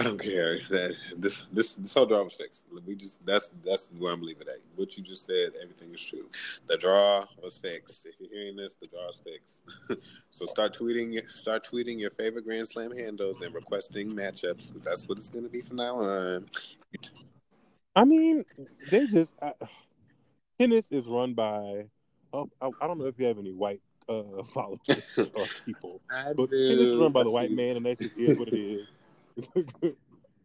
I don't care that this this this whole draw was fixed. We just that's that's where I'm leaving at. What you just said, everything is true. The draw was fixed. If you're hearing this, the draw is fixed. so start tweeting start tweeting your favorite Grand Slam handles and requesting matchups because that's what it's going to be from now on. I mean, they just I, tennis is run by. Oh, I, I don't know if you have any white uh, followers or people, I but tennis is run by the white man, and that just is what it is.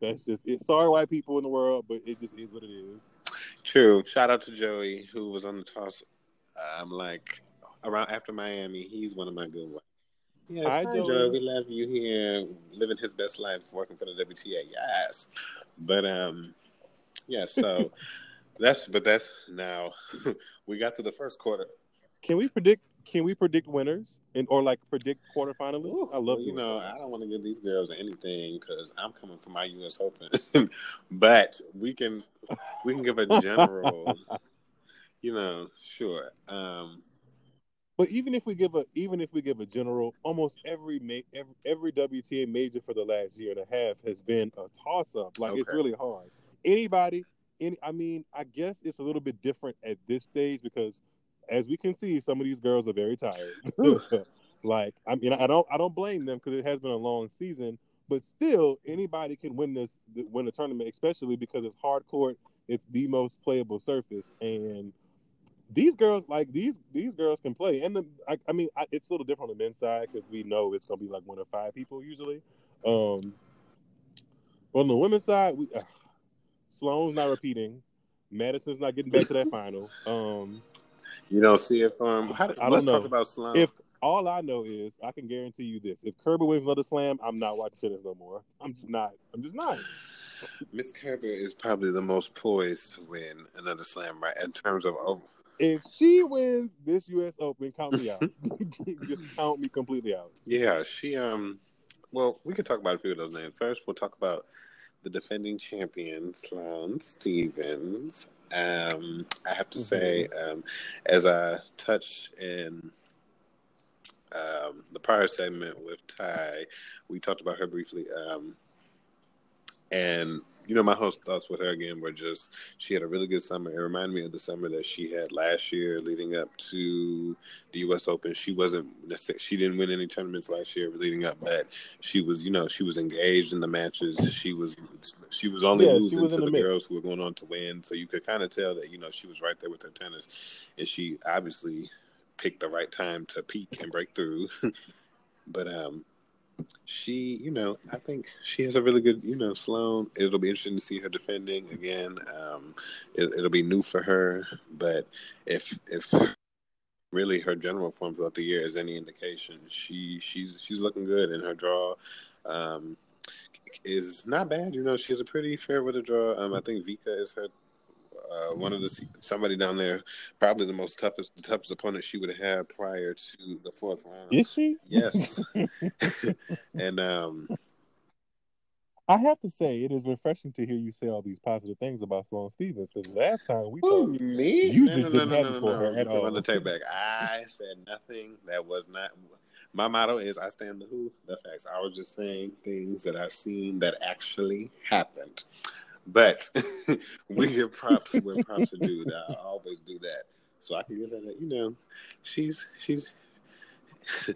That's just it. Sorry, white people in the world, but it just is what it is. True. Shout out to Joey who was on the toss. I'm like around after Miami. He's one of my good ones. Yes, Hi, hi, Joey. Joey. We love you here, living his best life, working for the WTA. Yes, but um, yeah. So That's but that's now we got to the first quarter. Can we predict? Can we predict winners and or like predict quarterfinalists? Ooh, I love well, you know. I don't want to give these girls anything because I'm coming for my U.S. Open, but we can we can give a general. you know, sure. Um, But even if we give a even if we give a general, almost every ma- every, every WTA major for the last year and a half has been a toss up. Like it's really hard. Anybody, any, I mean, I guess it's a little bit different at this stage because, as we can see, some of these girls are very tired. like I mean, I don't I don't blame them because it has been a long season. But still, anybody can win this win a tournament, especially because it's hard court. It's the most playable surface, and these girls like these these girls can play and the i, I mean I, it's a little different on the men's side because we know it's going to be like one of five people usually um on the women's side we uh, Sloane's not repeating madison's not getting back to that final um you don't see it from. How, I don't let's talk about Sloane. if all i know is i can guarantee you this if Kerber wins another slam i'm not watching tennis no more i'm just not i'm just not Miss Kerber is probably the most poised to win another slam, right? In terms of over. if she wins this us open count me out just count me completely out Yeah, she um. Well, we can talk about a few of those names. First, we'll talk about the defending champion Sloane Stevens. Um, I have to say, um, as I touched in um, the prior segment with Ty, we talked about her briefly. Um, and you know, my whole thoughts with her again were just she had a really good summer. It reminded me of the summer that she had last year, leading up to the U.S. Open. She wasn't she didn't win any tournaments last year leading up, but she was, you know, she was engaged in the matches. She was she was only Yeah, losing was to the the girls who were going on to win. So you could kind of tell that you know she was right there with her tennis, and she obviously picked the right time to peak and break through. but um, she, you know, I think she has a really good, you know, Sloane. It'll be interesting to see her defending again. Um, it, it'll be new for her, but if if really her general form throughout the year is any indication, she she's she's looking good, in her draw um, is not bad. You know, she has a pretty fair with a draw. Um, I think Vika is her. Uh, one of the somebody down there, probably the most toughest, the toughest opponent she would have had prior to the fourth round. is she Yes, and um, I have to say, it is refreshing to hear you say all these positive things about Sloane Stevens because last time we talked, me? You no, just no, didn't no, have it for her at all. Run the tape back. I said nothing that was not. My motto is I stand the who, the facts. I was just saying things that I've seen that actually happened. But we give props where props are due. I always do that. So I can give her that, you know, she's she's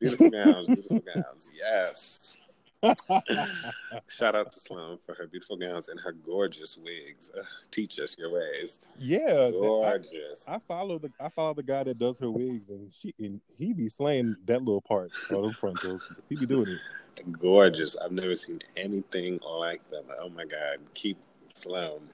beautiful gowns, beautiful gowns. Yes. Shout out to Sloane for her beautiful gowns and her gorgeous wigs. Uh, teach us your ways. yeah, Gorgeous. I, I follow the I follow the guy that does her wigs, and she and he be slaying that little part or the frontals. He be doing it. Gorgeous. I've never seen anything like them. Oh my God. Keep Sloane.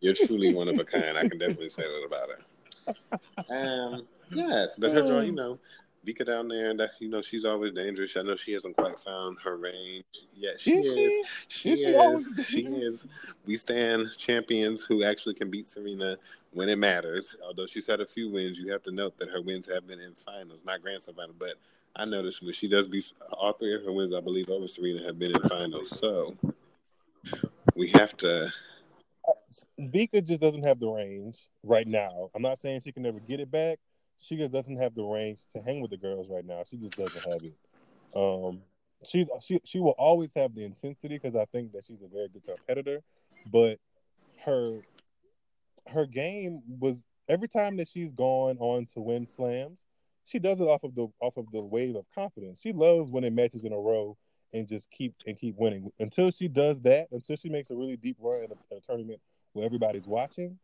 You're truly one of a kind. I can definitely say that about her. Um, yes, but her draw, you know, Vika down there, that you know, she's always dangerous. I know she hasn't quite found her range yet. She Is is. she? She Is is. she always She is. We stand champions who actually can beat Serena when it matters. Although she's had a few wins, you have to note that her wins have been in finals, not Grand Slam final. But I noticed when she does beat all three of her wins, I believe over Serena have been in finals. So we have to. Uh, Vika just doesn't have the range right now. I'm not saying she can never get it back. She just doesn't have the range to hang with the girls right now. She just doesn't have it. Um, she's she she will always have the intensity because I think that she's a very good competitor, but her her game was every time that she's gone on to win slams, she does it off of the off of the wave of confidence. She loves winning matches in a row and just keep and keep winning. Until she does that, until she makes a really deep run in a, in a tournament where everybody's watching,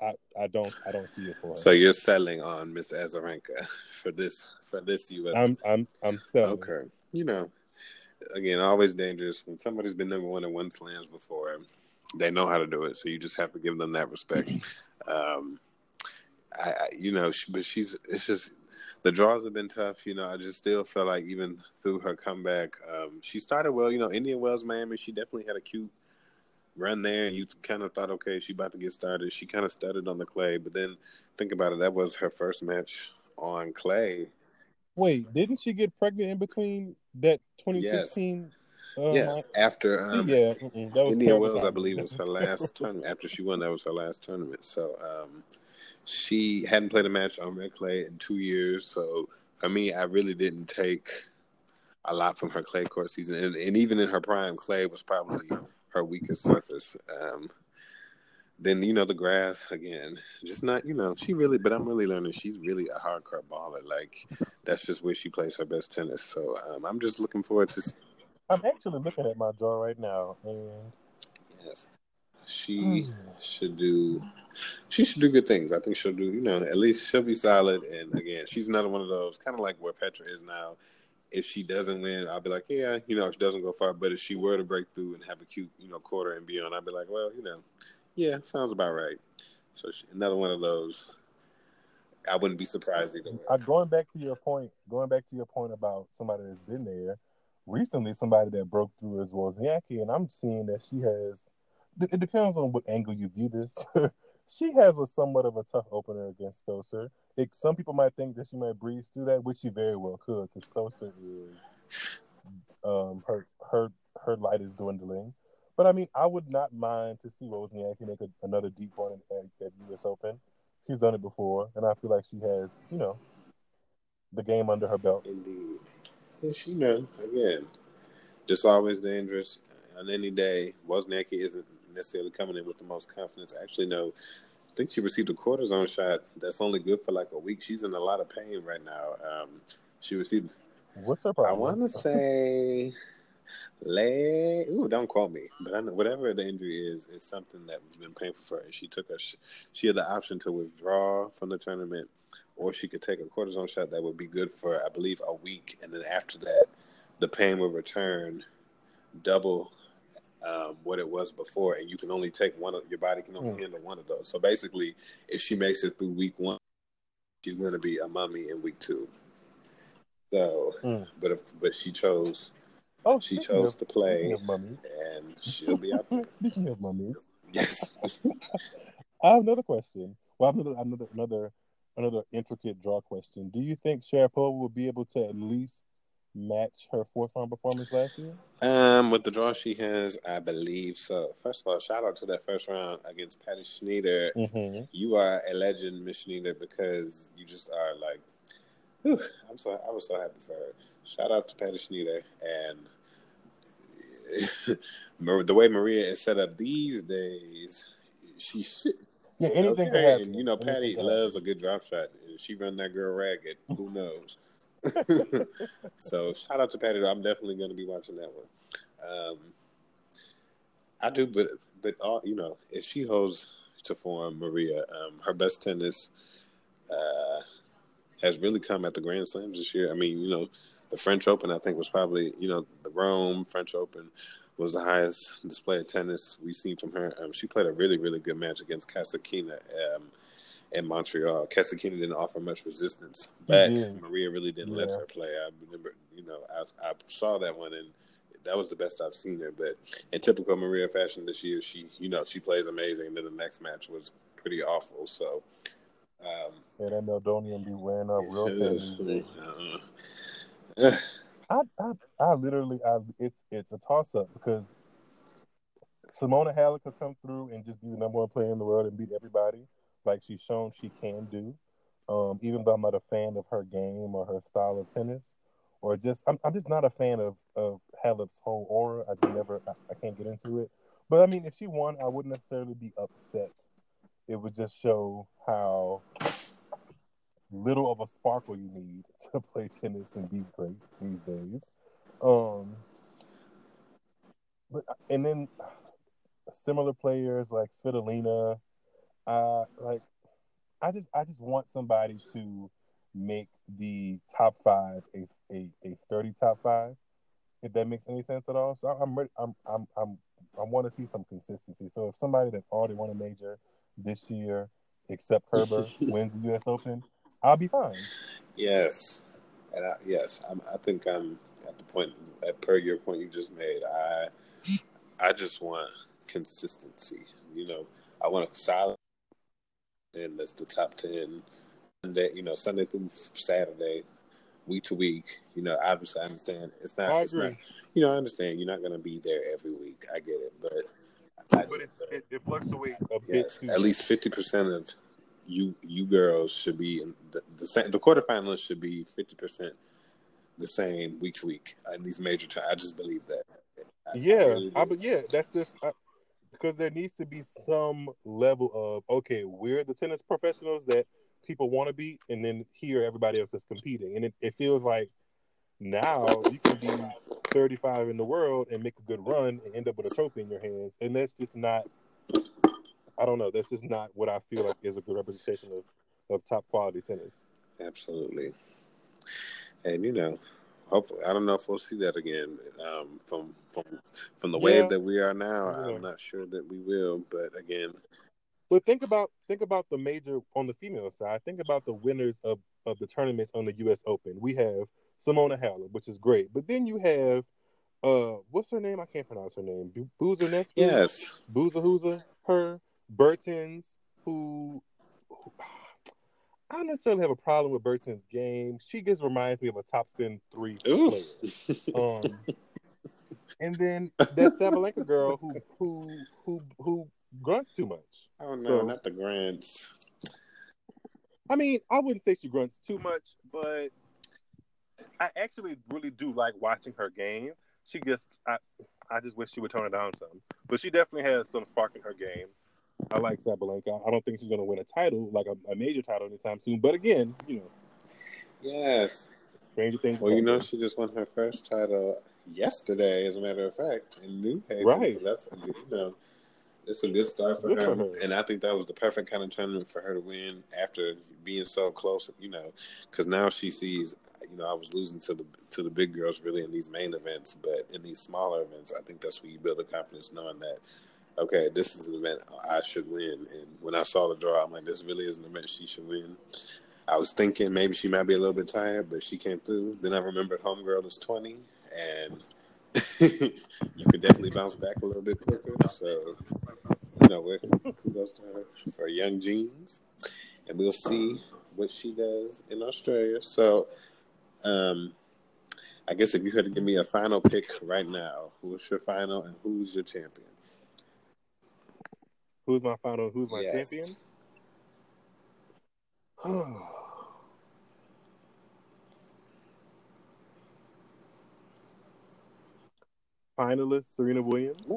I, I don't I don't see it for her. So you're selling on Miss Azarenka for this for this US. I'm I'm I'm selling. Okay. You know, again, always dangerous when somebody's been number one in one slams before. They know how to do it, so you just have to give them that respect. Um, I, I you know, she, but she's it's just the draws have been tough. You know, I just still feel like even through her comeback, um, she started well. You know, Indian Wells, Miami, she definitely had a cute run there, and you kind of thought, okay, she about to get started. She kind of started on the clay, but then think about it, that was her first match on clay. Wait, didn't she get pregnant in between that 2016? Uh, yes, after um, yeah, Indian Wells, I believe, was her last tournament. After she won, that was her last tournament. So um, she hadn't played a match on red clay in two years. So for me, I really didn't take a lot from her clay court season, and, and even in her prime, clay was probably her weakest surface. Um, then you know the grass again, just not you know she really, but I'm really learning she's really a hardcore baller. Like that's just where she plays her best tennis. So um, I'm just looking forward to. I'm actually looking at my draw right now, and yes, she hmm. should do. She should do good things. I think she'll do. You know, at least she'll be solid. And again, she's another one of those kind of like where Petra is now if she doesn't win, I'll be like, yeah, you know, she doesn't go far. But if she were to break through and have a cute, you know, quarter and beyond, I'd be like, well, you know, yeah, sounds about right. So she, another one of those. I wouldn't be surprised either. Uh, going back to your point, going back to your point about somebody that's been there recently, somebody that broke through is Wozniacki, and I'm seeing that she has. It depends on what angle you view this. she has a somewhat of a tough opener against Stosur it, some people might think that she might breeze through that, which she very well could, because Stosur is um, her her her light is dwindling. But I mean, I would not mind to see Wozniacki make a, another deep run at, at U.S. Open. She's done it before, and I feel like she has, you know, the game under her belt. Indeed, and she, you know, again, just always dangerous. On any day, Wozniacki isn't necessarily coming in with the most confidence. Actually, no, I think she received a cortisone shot that's only good for like a week. She's in a lot of pain right now. Um, she received. What's her problem? I want to say leg. Ooh, don't quote me, but I know whatever the injury is, is something that has been painful for her. She took a. She had the option to withdraw from the tournament, or she could take a cortisone shot that would be good for, I believe, a week, and then after that, the pain would return double um, what it was before, and you can only take one of your body can only mm. handle one of those. So basically, if she makes it through week one, she's going to be a mummy in week two. So, mm. but if but she chose, oh, she chose of, to play, and she'll be out there. Speaking of mummies, yes. I have another question. Well, another another another another intricate draw question. Do you think Sharapova will be able to at least match her fourth round performance last year? Um, with the draw she has, I believe so. First of all, shout out to that first round against Patty Schnyder. Mm-hmm. You are a legend, Miss Schnyder, because you just are like, whew, I'm so I was so happy for her. Shout out to Patty Schnyder and the way Maria is set up these days, she should. Yeah, anything okay. can happen. You know, Patty loves a good drop shot. She run that girl ragged. Who knows? so shout out to Patty. I'm definitely going to be watching that one. Um, I do, but but all you know, if she holds to form, Maria, um, her best tennis uh, has really come at the Grand Slams this year. I mean, you know, the French Open I think was probably you know the Rome French Open was the highest display of tennis we've seen from her. Um, she played a really really good match against Kasatkina. In Montreal. Kasatkina didn't offer much resistance, but mm-hmm. Maria really didn't yeah. let her play. I remember, you know, I, I saw that one and that was the best I've seen her. But in typical Maria fashion this year, she, you know, she plays amazing. And then the next match was pretty awful. So, um, yeah, that meldonium be wearing up real thin. Uh, I, I, I literally, I, it's, it's a toss up because Simona Halep could come through and just be the number one player in the world and beat everybody like she's shown she can do. Um, even though I'm not a fan of her game or her style of tennis, or just I'm, I'm just not a fan of of Halep's whole aura. I just never I, I can't get into it. But I mean, if she won, I wouldn't necessarily be upset. It would just show how little of a sparkle you need to play tennis and be great these days. Um, but and then similar players like Svitolina, uh, like I just I just want somebody to make the top five a a, a sturdy top five, if that makes any sense at all. So I'm ready. I'm I'm I'm I want to see some consistency. So if somebody that's already won a major this year, except Kerber, wins the U.S. Open, I'll be fine. Yes, and I, yes, I'm, I think I'm at the point, at per your point you just made. I I just want consistency. You know, I want a solid, and that's the top ten. Sunday, you know, Sunday through Saturday, week to week. You know, obviously, I understand it's not. I it's agree. not. You know, I understand you're not going to be there every week. I get it, but. I But just- it's, it, it fluctuates a bit too. at least fifty percent of you you girls should be in the the, same, the quarterfinalists should be fifty percent the same week to week in these major. i just believe that. I- I Yeah, really I, but yeah, that's just I, because there needs to be some level of okay, we're the tennis professionals that people want to be, and then here everybody else is competing, and it, it feels like now you can be 35 in the world and make a good run and end up with a trophy in your hands, and that's just not. I don't know. That's just not what I feel like is a good representation of, of top quality tennis. absolutely. And you know, hopefully, I don't know if we'll see that again um, from from from the Yeah. wave that we are now. Yeah. I'm not sure that we will, but again, But think about think about the major on the female side. Think about the winners of, of the tournaments on the U.S. Open. We have Simona Halep, which is great, but then you have uh, what's her name? I can't pronounce her name. Boozer Nesbitt, yes, Boozer Hoozer, her Bertens, who I don't necessarily have a problem with Bertens' game. She just reminds me of a top spin three Ooh. player. Um, and then that Sabalenka girl who who who who grunts too much. oh no, So- not the grunts. I mean, I wouldn't say she grunts too much, but I actually really do like watching her game. She just, I, I just wish she would tone it down some. But she definitely has some spark in her game. I like Sabalenka. I don't think she's going to win a title, like a, a major title anytime soon. But again, you know, Yes. stranger things. Well, you know, she just won her first title yesterday, as a matter of fact, in New Haven. Right. So that's you know, it's a good start for Good her. for her. And I think that was the perfect kind of tournament for her to win after being so close. You know, because now she sees, you know, I was losing to the to the big girls really in these main events, but in these smaller events, I think that's where you build the confidence, knowing that. Okay, this is an event I should win. And when I saw the draw, I'm like, this really is an event she should win. I was thinking maybe she might be a little bit tired, but she came through. Then I remembered Homegirl is 20, and you could definitely bounce back a little bit quicker. So, you know, kudos to her for young jeans. And we'll see what she does in Australia. So, um, I guess if you had to give me a final pick right now, who's your final and who's your champion? Who's my final? Who's my Yes. champion? Finalist Serena Williams.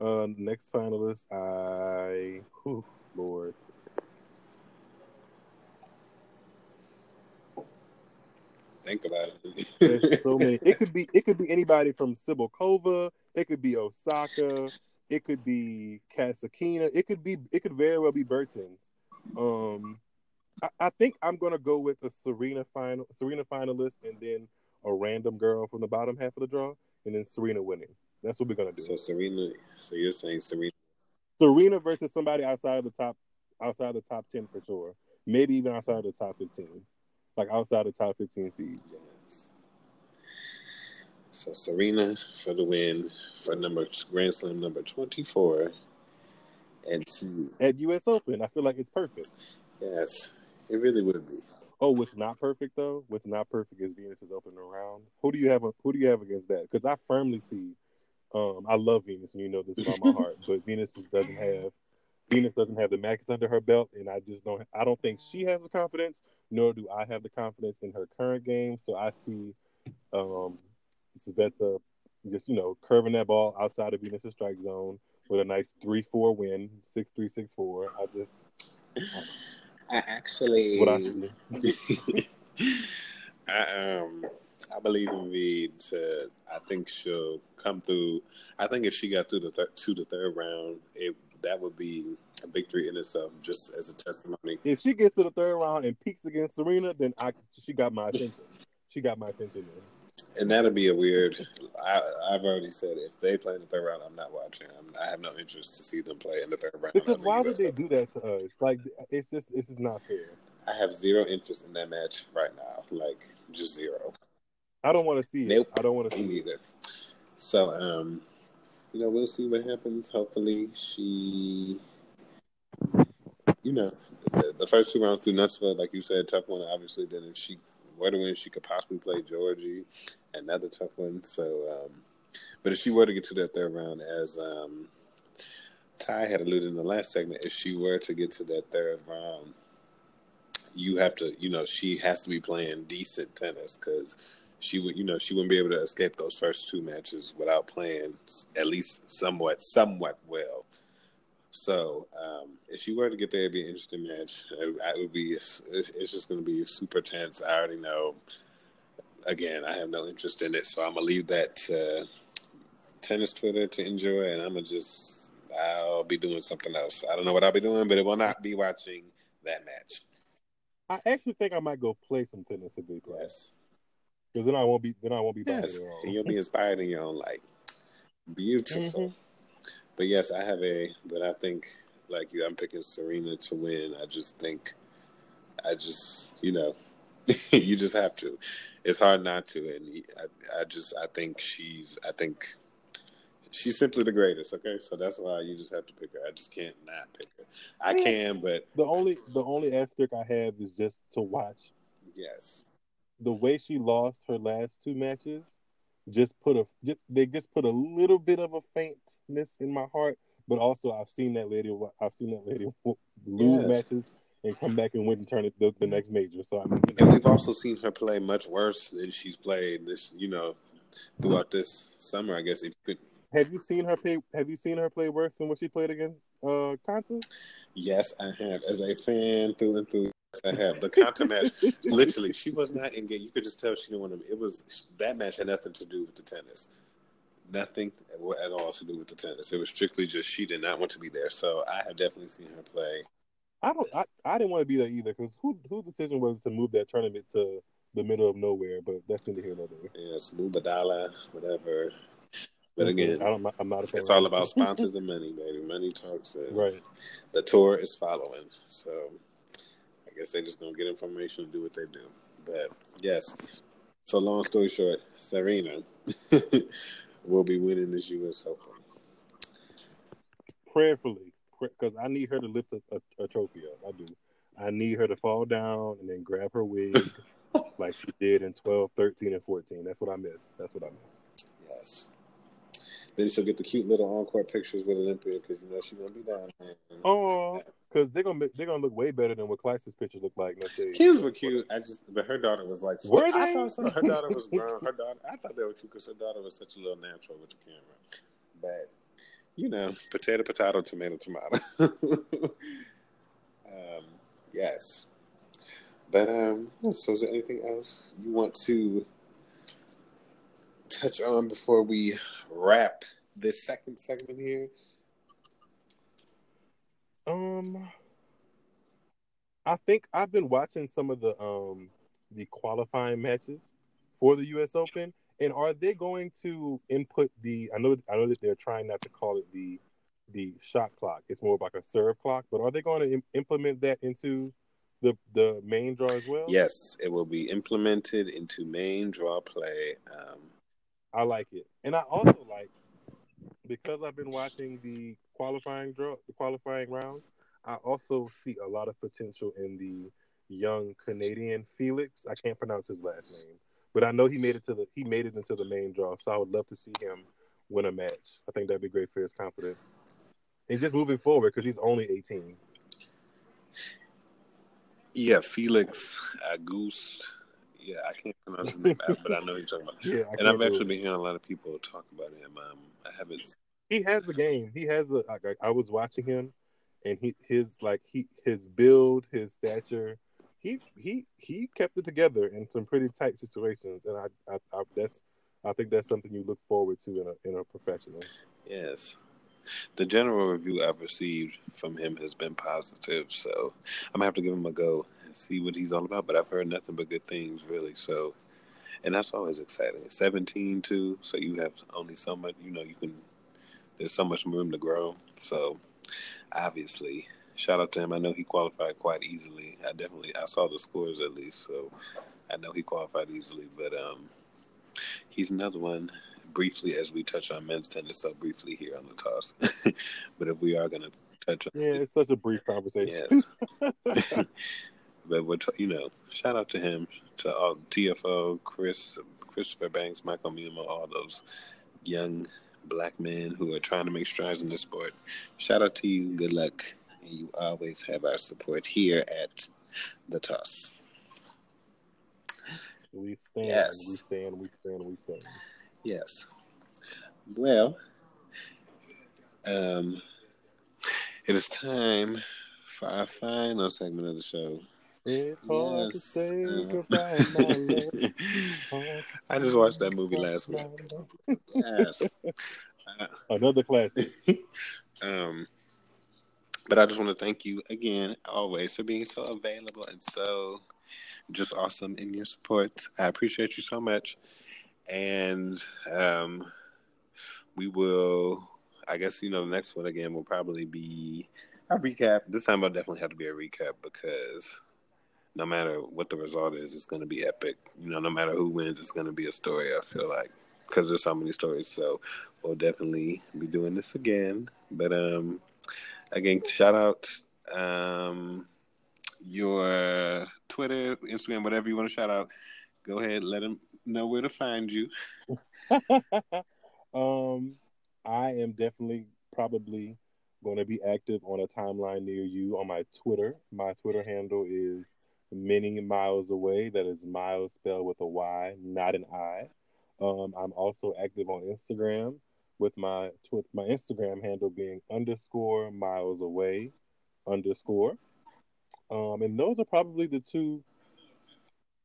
Uh, next finalist, I. Whew, Lord. Think about There's it. so many. It could be. It could be anybody from Sibylkova. It could be Osaka. It could be Kasatkina. It could be. It could very well be Bertens. Um, I, I think I'm gonna go with a Serena final, Serena finalist, and then a random girl from the bottom half of the draw, and then Serena winning. That's what we're gonna do. so Serena, so you're saying Serena? Serena versus somebody outside of the top, outside the top ten for sure. Maybe even outside of the top fifteen, like outside the top fifteen seeds. Yes. So Serena for the win for number Grand Slam number twenty four, and two. At U.S. Open, I feel like it's perfect. Yes, it really would be. Oh, what's not perfect though? What's not perfect is Venus's opening round. Who do you have? Who do you have against that? Because I firmly see. Um, I love Venus, and you know this from my heart. But Venus doesn't have. Venus doesn't have the matches under her belt, and I just don't. I don't think she has the confidence, nor do I have the confidence in her current game. So I see, um, Sveta just you know curving that ball outside of Venus's strike zone with a nice three-four win, six-three, six-four. I just I actually, what I see. I um, I believe in V to. I think she'll come through. I think if she got through the thir- to the third round, it that would be a victory in itself, just as a testimony. if she gets to the third round and peaks against Serena, then I she got my attention. She got my attention. There. And that'll be a weird. I, I've already said if they play in the third round, I'm not watching. I'm, I have no interest to see them play in the third round. Because why would they do that to us? Like it's just it's just not fair. I have zero interest in that match right now. Like just zero. I don't want to see it. Nope. I don't want to see it. neither. So, um, you know, we'll see what happens. Hopefully, she, you know, the, the first two rounds through Knutsville, like you said, tough one. Obviously, then if she were to win, she could possibly play Giorgi, another tough one. So, um, but if she were to get to that third round, as um, Ty had alluded in the last segment, if she were to get to that third round, you have to, you know, she has to be playing decent tennis because she would, you know, she wouldn't be able to escape those first two matches without playing at least somewhat, somewhat well. So um, if she were to get there, it'd be an interesting match. It, it would be, it's, it's just going to be super tense. I already know. Again, I have no interest in it, so I'm gonna leave that to tennis Twitter to enjoy, and I'm gonna just I'll be doing something else. I don't know what I'll be doing, but it will not be watching that match. I actually think I might go play some tennis if they play. Yes. Because then I won't be then I won't be Yes, at all. and you'll be inspired in your own light. Beautiful. Mm-hmm. But yes, I have a. But I think, like you, I'm picking Serena to win. I just think, I just, you know, you just have to. It's hard not to, and I, I just, I think she's, I think she's simply the greatest. Okay, so that's why you just have to pick her. I just can't not pick her. I can, but The only the only asterisk I have is just to watch yes, the way she lost her last two matches. Just put a just, they just put a little bit of a faintness in my heart, but also I've seen that lady I've seen that lady lose Yes. matches and come back and win and turn it the, the next major. So I mean, you and we've also seen her play much worse than she's played this, you know, throughout this summer. I guess you could have you seen her play? Have you seen her play worse than what she played against uh Konta? Yes, I have. As a fan through and through, I have. The Konta match, literally, she was not engaged. You could just tell she didn't want to. It was that match had nothing to do with the tennis, nothing at all to do with the tennis. It was strictly just she did not want to be there. So I have definitely seen her play. I don't. I, I didn't want to be there either because who whose decision was to move that tournament to the middle of nowhere? But that's neither here nor there. Yes, Mubadala, whatever. But mm-hmm. again, I don't, I'm not a fan. it's all about sponsors and money, baby. Money talks. And right. The tour is following, so guess they just gonna get information and do what they do. But yes. So long story short, Serena will be winning this U.S. Open. prayerfully because I need her to lift a, a, a trophy up. I do. I need her to fall down and then grab her wig like she did in 12, 13, and 14. That's what I miss. That's what I miss. Yes. Then she'll get the cute little encore pictures with Olympia because you know she's gonna be down there. Oh, because they're gonna they're gonna look way better than what Clax's pictures look like. Shade. Were cute. I just, but her daughter was like, Were I they? thought so. Her daughter was grown. Her daughter, I thought they were cute because her daughter was such a little natural with the camera. But you know, potato, potato, tomato, tomato. um, yes. But um, so is there anything else you want to touch on before we wrap this second segment here? Um, I think I've been watching some of the um the qualifying matches for the U.S. Open, and are they going to input the? I know I know that they're trying not to call it the the shot clock. It's more like a serve clock, but are they going to Im- implement that into the the main draw as well? Yes, it will be implemented into main draw play. Um, I like it, and I also like because I've been watching the qualifying draw, the qualifying rounds. I also see a lot of potential in the young Canadian Felix. I can't pronounce his last name, but I know he made it to the he made it into the main draw. So I would love to see him win a match. I think that'd be great for his confidence and just moving forward because he's only eighteen. Yeah, Felix August. Yeah, I can't pronounce his name, but I know you're talking about. Yeah, I and I've actually been hearing a lot of people talk about him. Um, I haven't. he has the game. He has a. I, I was watching him, and he his like he his build, his stature. He he he kept it together in some pretty tight situations, and I, I, I that's I think that's something you look forward to in a in a professional. Yes, the general review I've received from him has been positive, so I'm gonna have to give him a go see what he's all about. But I've heard nothing but good things, really. So, and that's always exciting. 17 too, so you have only so much. You know, you can. There's so much room to grow. So, obviously, shout out to him. I know he qualified quite easily. I definitely I saw the scores at least, so I know he qualified easily. But um, he's another one. briefly as we touch on men's tennis so briefly here on the toss. but if we are going to touch on Yeah, it's such a brief conversation. yes. but we're t- you know, shout out to him, to all Tiafoe, Chris, Christopher Eubanks, Michael Muma, all those young black men who are trying to make strides in the sport. Shout out to you. Good luck. And you always have our support here at the Toss. We stand, Yes. we stand, we stand, we stand. Yes. Well, um, it is time for our final segment of the show. It's hard to say uh, goodbye, my love. I just watched that movie last week. week. Yes. Another classic. um, but I just want to thank you again, always, for being so available and so just awesome in your support. I appreciate you so much. And um, we will, I guess, you know, the next one again will probably be a recap. This time, I'll definitely have to be a recap because no matter what the result is, it's going to be epic. You know, no matter who wins, it's going to be a story, I feel like, because there's so many stories. So we'll definitely be doing this again. But um, again, shout out um, your Twitter, Instagram, whatever you want to shout out. Go ahead, let them know where to find you. um, I am definitely probably going to be active on a timeline near you on my Twitter. My Twitter handle is many miles away. That is miles spelled with a Y, not an I. Um, I'm also active on Instagram with my tw- my Instagram handle being underscore miles away underscore. Um, and those are probably the two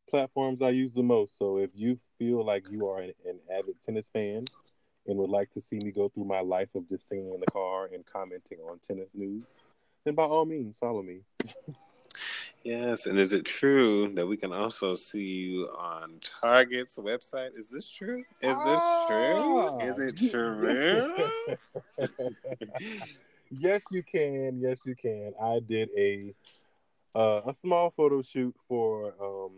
platforms I use the most. So if you feel like you are an, an avid tennis fan and would like to see me go through my life of just singing in the car and commenting on tennis news, then by all means follow me. Yes, and is it true that we can also see you on Target's website? Is this true? Is this true? Is it true? yes, you can. Yes, you can. I did a uh, a small photo shoot for um,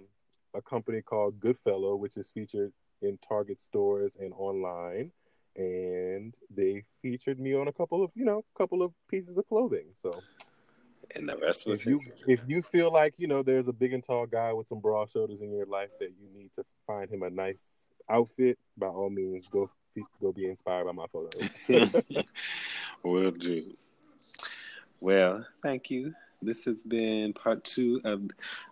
a company called Goodfellow, which is featured in Target stores and online. And they featured me on a couple of, you know, couple of pieces of clothing. So and the rest was if you history. if you feel like you know there's a big and tall guy with some broad shoulders in your life that you need to find him a nice outfit, by all means, go go be inspired by my photos. Will do. Well, thank you. This has been part two of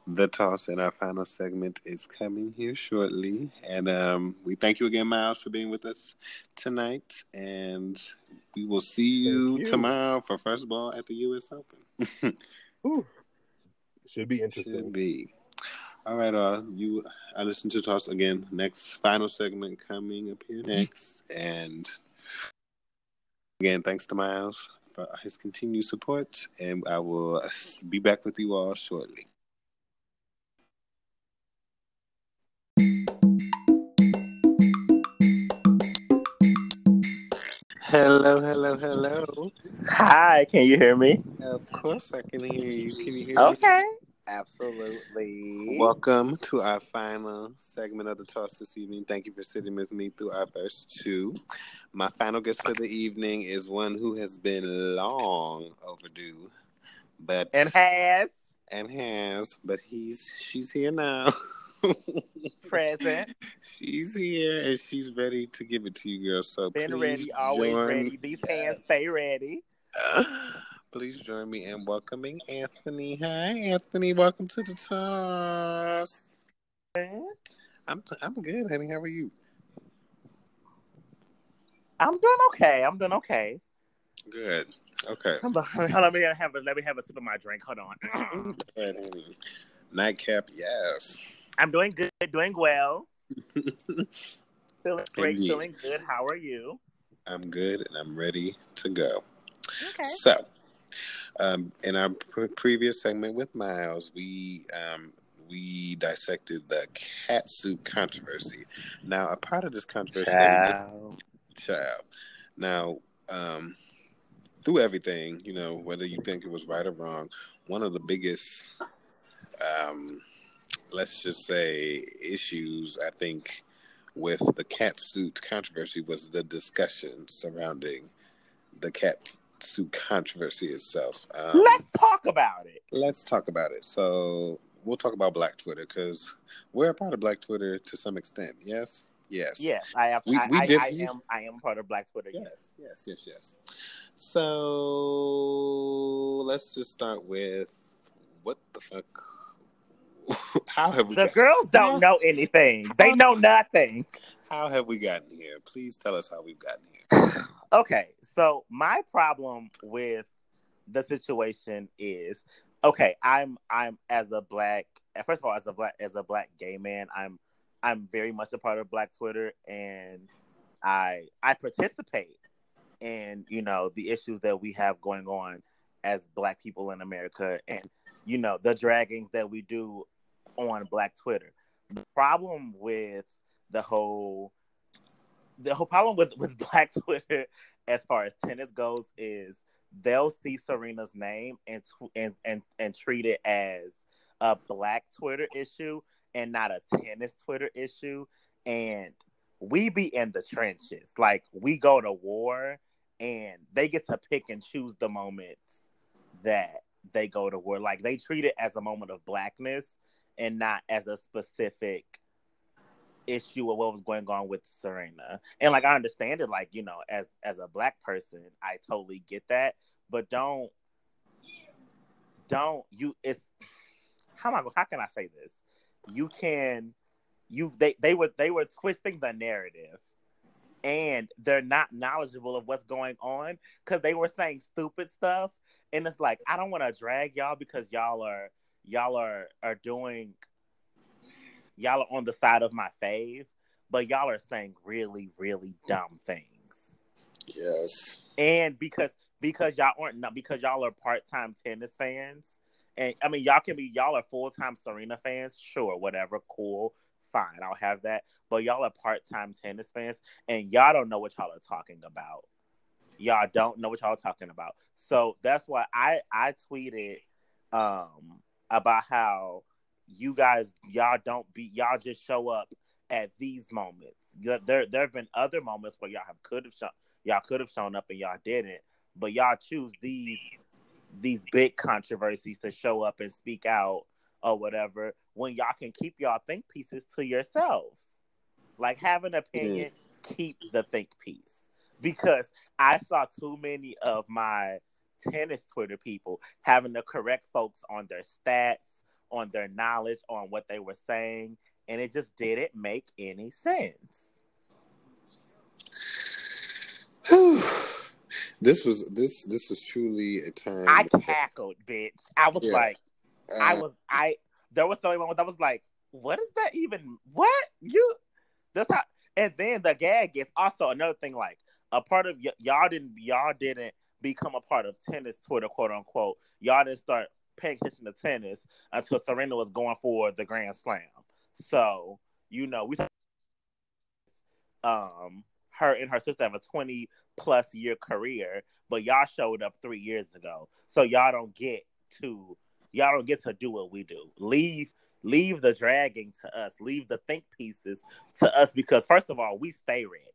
the toss, and our final segment is coming here shortly. And um, we thank you again, Miles, for being with us tonight. And we will see you, you. tomorrow for first ball at the U.S. Open. Whew. Should be interesting. Should be. All right, uh, you. I listen to toss again. Next final segment coming up here next, and again, thanks to Miles for his continued support, and I will be back with you all shortly. Hello, hello, hello. Hi, can you hear me? Of course, I can hear you. Can you hear me? Okay. Absolutely. Welcome to our final segment of the toss this evening. Thank you for sitting with me through our first two. My final guest for the evening is one who has been long overdue, but And has and has, but he's she's here now. present, she's here and she's ready to give it to you, girl. So been please ready, always join- ready. These hands stay ready. Please join me in welcoming Anthony. Hi, Anthony. Welcome to the toss. I'm I'm good, honey. How are you? I'm doing okay. I'm doing okay. Good. Okay. Hold on, hold on, let me have a let me have a sip of my drink. Hold on. Nightcap, yes. I'm doing good, doing well, feeling great, Indeed. feeling good. How are you? I'm good and I'm ready to go. Okay. So, um, in our pre- previous segment with Miles, we um, we dissected the cat suit controversy. Now, a part of this controversy, Child. child. Now, um, through everything, you know, whether you think it was right or wrong, one of the biggest, um, let's just say, issues I think with the cat suit controversy was the discussion surrounding the cat suit controversy itself. Um, Let's talk about it. let's talk about it. So we'll talk about Black Twitter because we're a part of Black Twitter to some extent. Yes, yes, Yes, I am. We- I, we I, did- I am. I am part of Black Twitter. Yes, yes, yes, yes. So let's just start with what the fuck. How have we? The girls don't know anything. They know nothing. how have we gotten here? Please tell us how we've gotten here. Okay, so my problem with the situation is okay. I'm I'm as a black first of all as a black as a black gay man. I'm I'm very much a part of Black Twitter, and I I participate in you know the issues that we have going on as Black people in America, and you know the draggings that we do on Black Twitter. The problem with the whole the whole problem with with Black Twitter as far as tennis goes is they'll see Serena's name and tw- and and and treat it as a Black Twitter issue and not a tennis Twitter issue, and we be in the trenches. Like we go to war, and they get to pick and choose the moments that they go to war. Like they treat it as a moment of blackness and not as a specific issue of what was going on with Serena. And like I understand it, like, you know, as as a black person, I totally get that. But don't don't you it's how am I how can I say this? You can you they they were they were twisting the narrative and they're not knowledgeable of what's going on because they were saying stupid stuff and it's like I don't want to drag y'all because y'all are y'all are are doing y'all are on the side of my fave, but y'all are saying really, really dumb things. Yes. And because because y'all aren't not because y'all are part time tennis fans, and I mean y'all can be y'all are full time Serena fans, sure, whatever, cool, fine, I'll have that. But y'all are part time tennis fans, and y'all don't know what y'all are talking about. Y'all don't know what y'all are talking about. So that's why I I tweeted um about how you guys y'all don't be y'all just show up at these moments. There there have been other moments where y'all have could have shown y'all could have shown up and y'all didn't, but y'all choose these these big controversies to show up and speak out or whatever when y'all can keep y'all think pieces to yourselves. Like have an opinion, keep the think piece. Because I saw too many of my tennis Twitter people having to correct folks on their stats, on their knowledge, on what they were saying, and it just didn't make any sense. this was this this was truly a time. I cackled, bitch. I was Yeah. like, I Uh, was, I. There was so moment I was like, what is that even? What you? That's how. And then the gag gets also another thing. Like a part of y- y'all didn't y'all didn't become a part of tennis Twitter, quote unquote. Y'all didn't start paying attention to tennis until Serena was going for the Grand Slam. So you know we um her and her sister have a 20 plus year career but y'all showed up three years ago so y'all don't get to y'all don't get to do what we do leave leave the dragging to us leave the think pieces to us because first of all we stay ready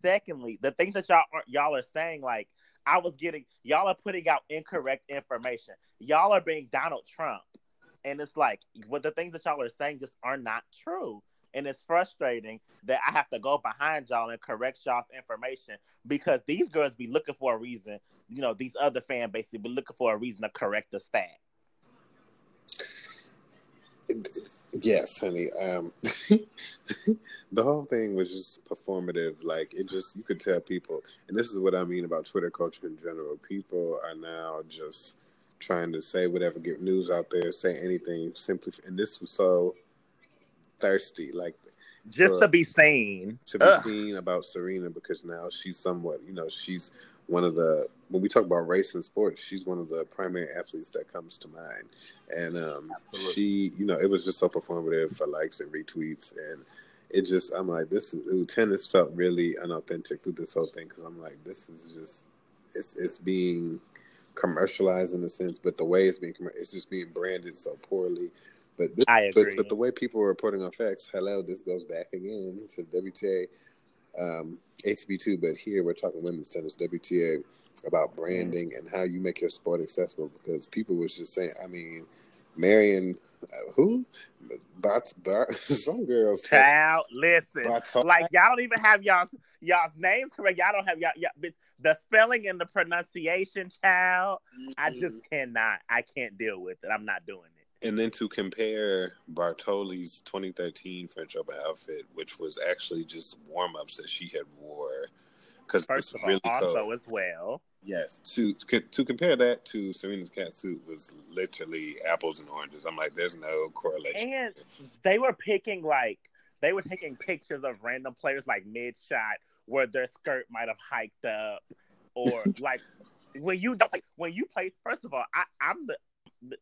secondly the things that y'all are y'all are saying like i was getting y'all are putting out incorrect information y'all are being donald trump and it's like what the things that y'all are saying just are not true and it's frustrating that I have to go behind y'all and correct y'all's information because these girls be looking for a reason. You know, these other fan bases be looking for a reason to correct the stat. Yes, honey. Um, the whole thing was just performative. Like it just you could tell people, and this is what I mean about Twitter culture in general. People are now just trying to say whatever, get news out there, say anything simply. And this was so thirsty, like Just for- to be seen. to be Ugh. seen about Serena because now she's somewhat, you know, she's one of the when we talk about race and sports, she's one of the primary athletes that comes to mind. And um she, you know, it was just so performative for likes and retweets and it just I'm like this is ooh, tennis felt really unauthentic through this whole thing because I'm like this is just it's it's being commercialized in a sense, but the way it's being commer- it's just being branded so poorly. But this, I agree. But, but the way people are reporting on facts, hello, this goes back again to WTA, um, ATP2. But here we're talking women's tennis, WTA, about branding and how you make your sport accessible. Because people was just saying, I mean, Marion, uh, who? Bart, Bart, some girls. Child, listen. Bartol- like y'all don't even have y'all's y'all's names correct. Y'all don't have y'all, y'all the spelling and the pronunciation, child. I Mm-hmm. just cannot. I can't deal with it. I'm not doing it. And then to compare Bartoli's 2013 French Open outfit, which was actually just warm ups that she had wore, because First of all, really also cold. as well. Yes, to to compare that to Serena's cat suit was literally apples and oranges. I'm like, there's no correlation. And they were picking like they were taking pictures of random players like mid shot where their skirt might have hiked up or like when you don't like when you play first of all I, I'm the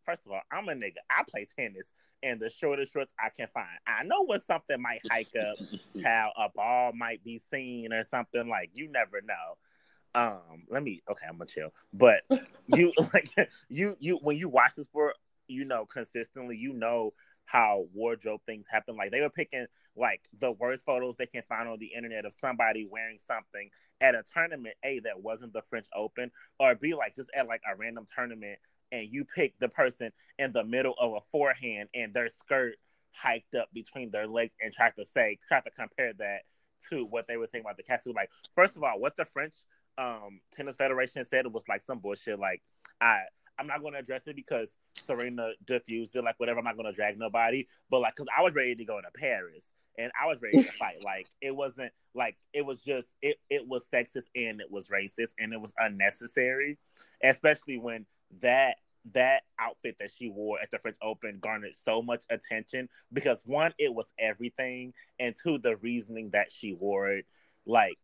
first of all I'm a nigga. I play tennis and the shortest shorts I can find. I know when something might hike up how a ball might be seen or something like you never know. Um let me okay i'm gonna chill. But you like you you when you watch the sport you know consistently you know how wardrobe things happen. Like they were picking like the worst photos they can find on the internet of somebody wearing something at a tournament a that wasn't the french open or b like just at like a random tournament and you pick the person in the middle of a forehand and their skirt hiked up between their legs and tried to say tried to compare that to what they were saying about the cats. Like first of all what the french um tennis federation said it was like some bullshit like i i'm not going to address it because serena diffused it like whatever i'm not going to drag nobody but like because i was ready to go to paris and i was ready to fight like it wasn't like it was just it it was sexist and it was racist and it was unnecessary especially when that that outfit that she wore at the French Open garnered so much attention because one, it was everything, and two, the reasoning that she wore it, like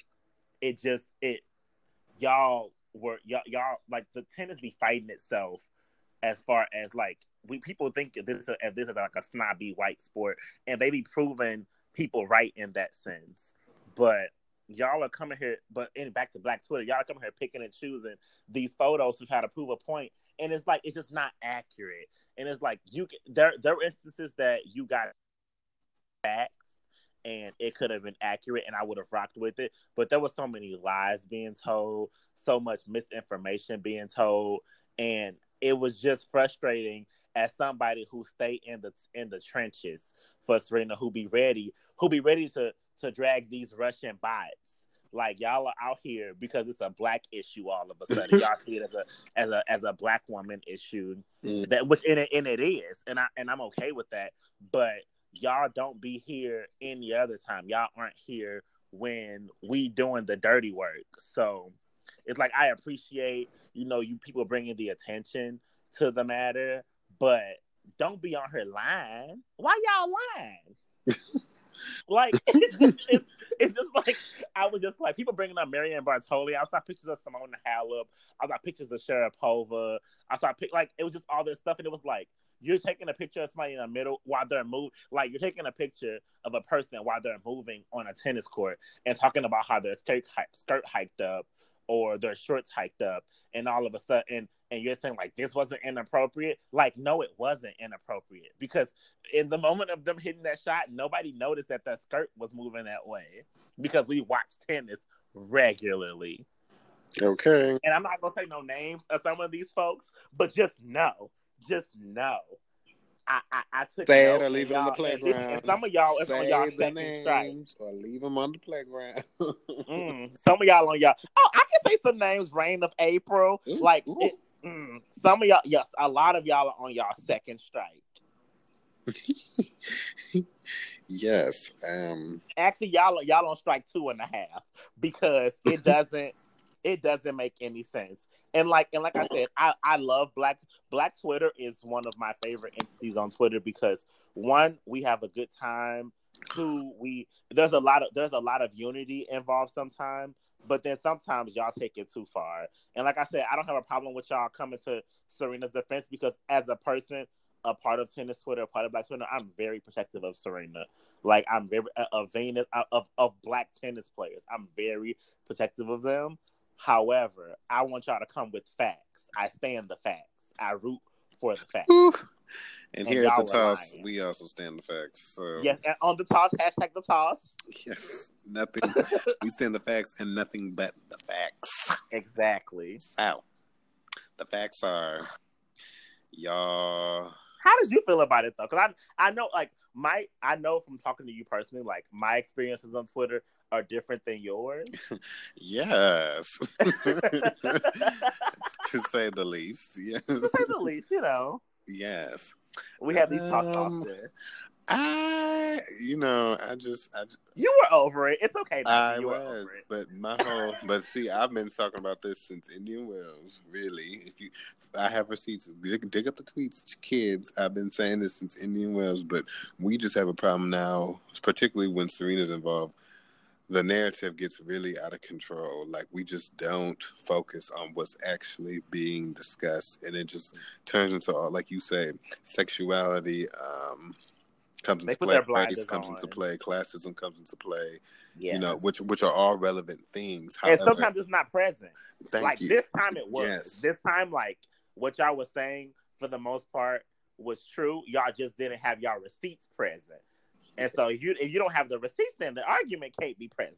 it just it y'all were y'all, y'all like the tennis be fighting itself as far as like we people think that this is a, this is like a snobby white sport, and they be proving people right in that sense, but. Y'all are coming here, but in back to Black Twitter, y'all are coming here picking and choosing these photos to try to prove a point, and it's like it's just not accurate. And it's like you can, there there are instances that you got facts and it could have been accurate and I would have rocked with it. But there was so many lies being told, so much misinformation being told, and it was just frustrating as somebody who stay in the in the trenches for Serena, who be ready, who be ready to to drag these Russian bots. Like y'all are out here because it's a black issue all of a sudden. y'all see it as a as a as a black woman issue Mm. that which and it, and it is and i and i'm okay with that but y'all don't be here any other time y'all aren't here when we doing the dirty work so it's like i appreciate you know you people bringing the attention to the matter but don't be on her line why y'all lying like it's just, it's, it's just like I was just like people bringing up Marianne Bartoli. I saw pictures of Simona Halep. I saw pictures of Sharapova. I saw pic- like it was just all this stuff, and it was like you're taking a picture of somebody in the middle while they're moving. Like you're taking a picture of a person while they're moving on a tennis court and talking about how their skirt skirt hiked up or their shorts hiked up, and all of a sudden, and, you're saying like this wasn't inappropriate. Like no, it wasn't inappropriate because in the moment of them hitting that shot, nobody noticed that the skirt was moving that way because we watch tennis regularly. Okay. And I'm not gonna say no names of some of these folks, but just know, just know. I, I, I took Say it or leave it on the y'all- and this- playground. And some of y'all is on Say y'all second strike. names or leave them on the playground. Mm, some of y'all on y'all. Oh, I can say some names. Rain of April. Ooh, like ooh. it, mm, some of y'all. Yes, a lot of y'all are on y'all second strike. yes. Um. Actually, y'all y'all on strike two and a half because it doesn't it doesn't make any sense. And like and like I said, I I love Black Black Twitter is one of my favorite entities on Twitter because one we have a good time. Two we there's a lot of there's a lot of unity involved sometimes. But then sometimes y'all take it too far. And like I said, I don't have a problem with y'all coming to Serena's defense because as a person, a part of tennis Twitter, a part of Black Twitter, I'm very protective of Serena. Like I'm very uh, of of of Black tennis players. I'm very protective of them. However, I want y'all to come with facts. I stand the facts. I root for the facts. And, And here at the toss, lying. we also stand the facts. So Yes, and on the toss, hashtag the toss. Yes, nothing. we stand the facts and nothing but the facts. Exactly. So the facts are, y'all. How did you feel about it though? Because I I know like my I know from talking to you personally, like my experiences on Twitter are different than yours. Yes, to say the least. Yes, to say the least, you know. yes. We have these talks Um, often. I, you know, I just, I, just- You were over it. It's okay. I you was, but my whole, but see, I've been talking about this since Indian Wells. Really, if you, I have receipts. Dig, dig up the tweets, kids. I've been saying this since Indian Wells, but we just have a problem now, particularly when Serena's involved. The narrative gets really out of control. Like we just don't focus on what's actually being discussed, and it just turns into all, like you say, sexuality. Um, comes They into put play, their race comes on. into play, classism comes into play Yes. you know, which which are all relevant things. and sometimes it's not present. like you. this time it was. Yes. This time, like what y'all was saying for the most part was true. Y'all just didn't have y'all receipts present. And so if you if you don't have the receipts, then the argument can't be present.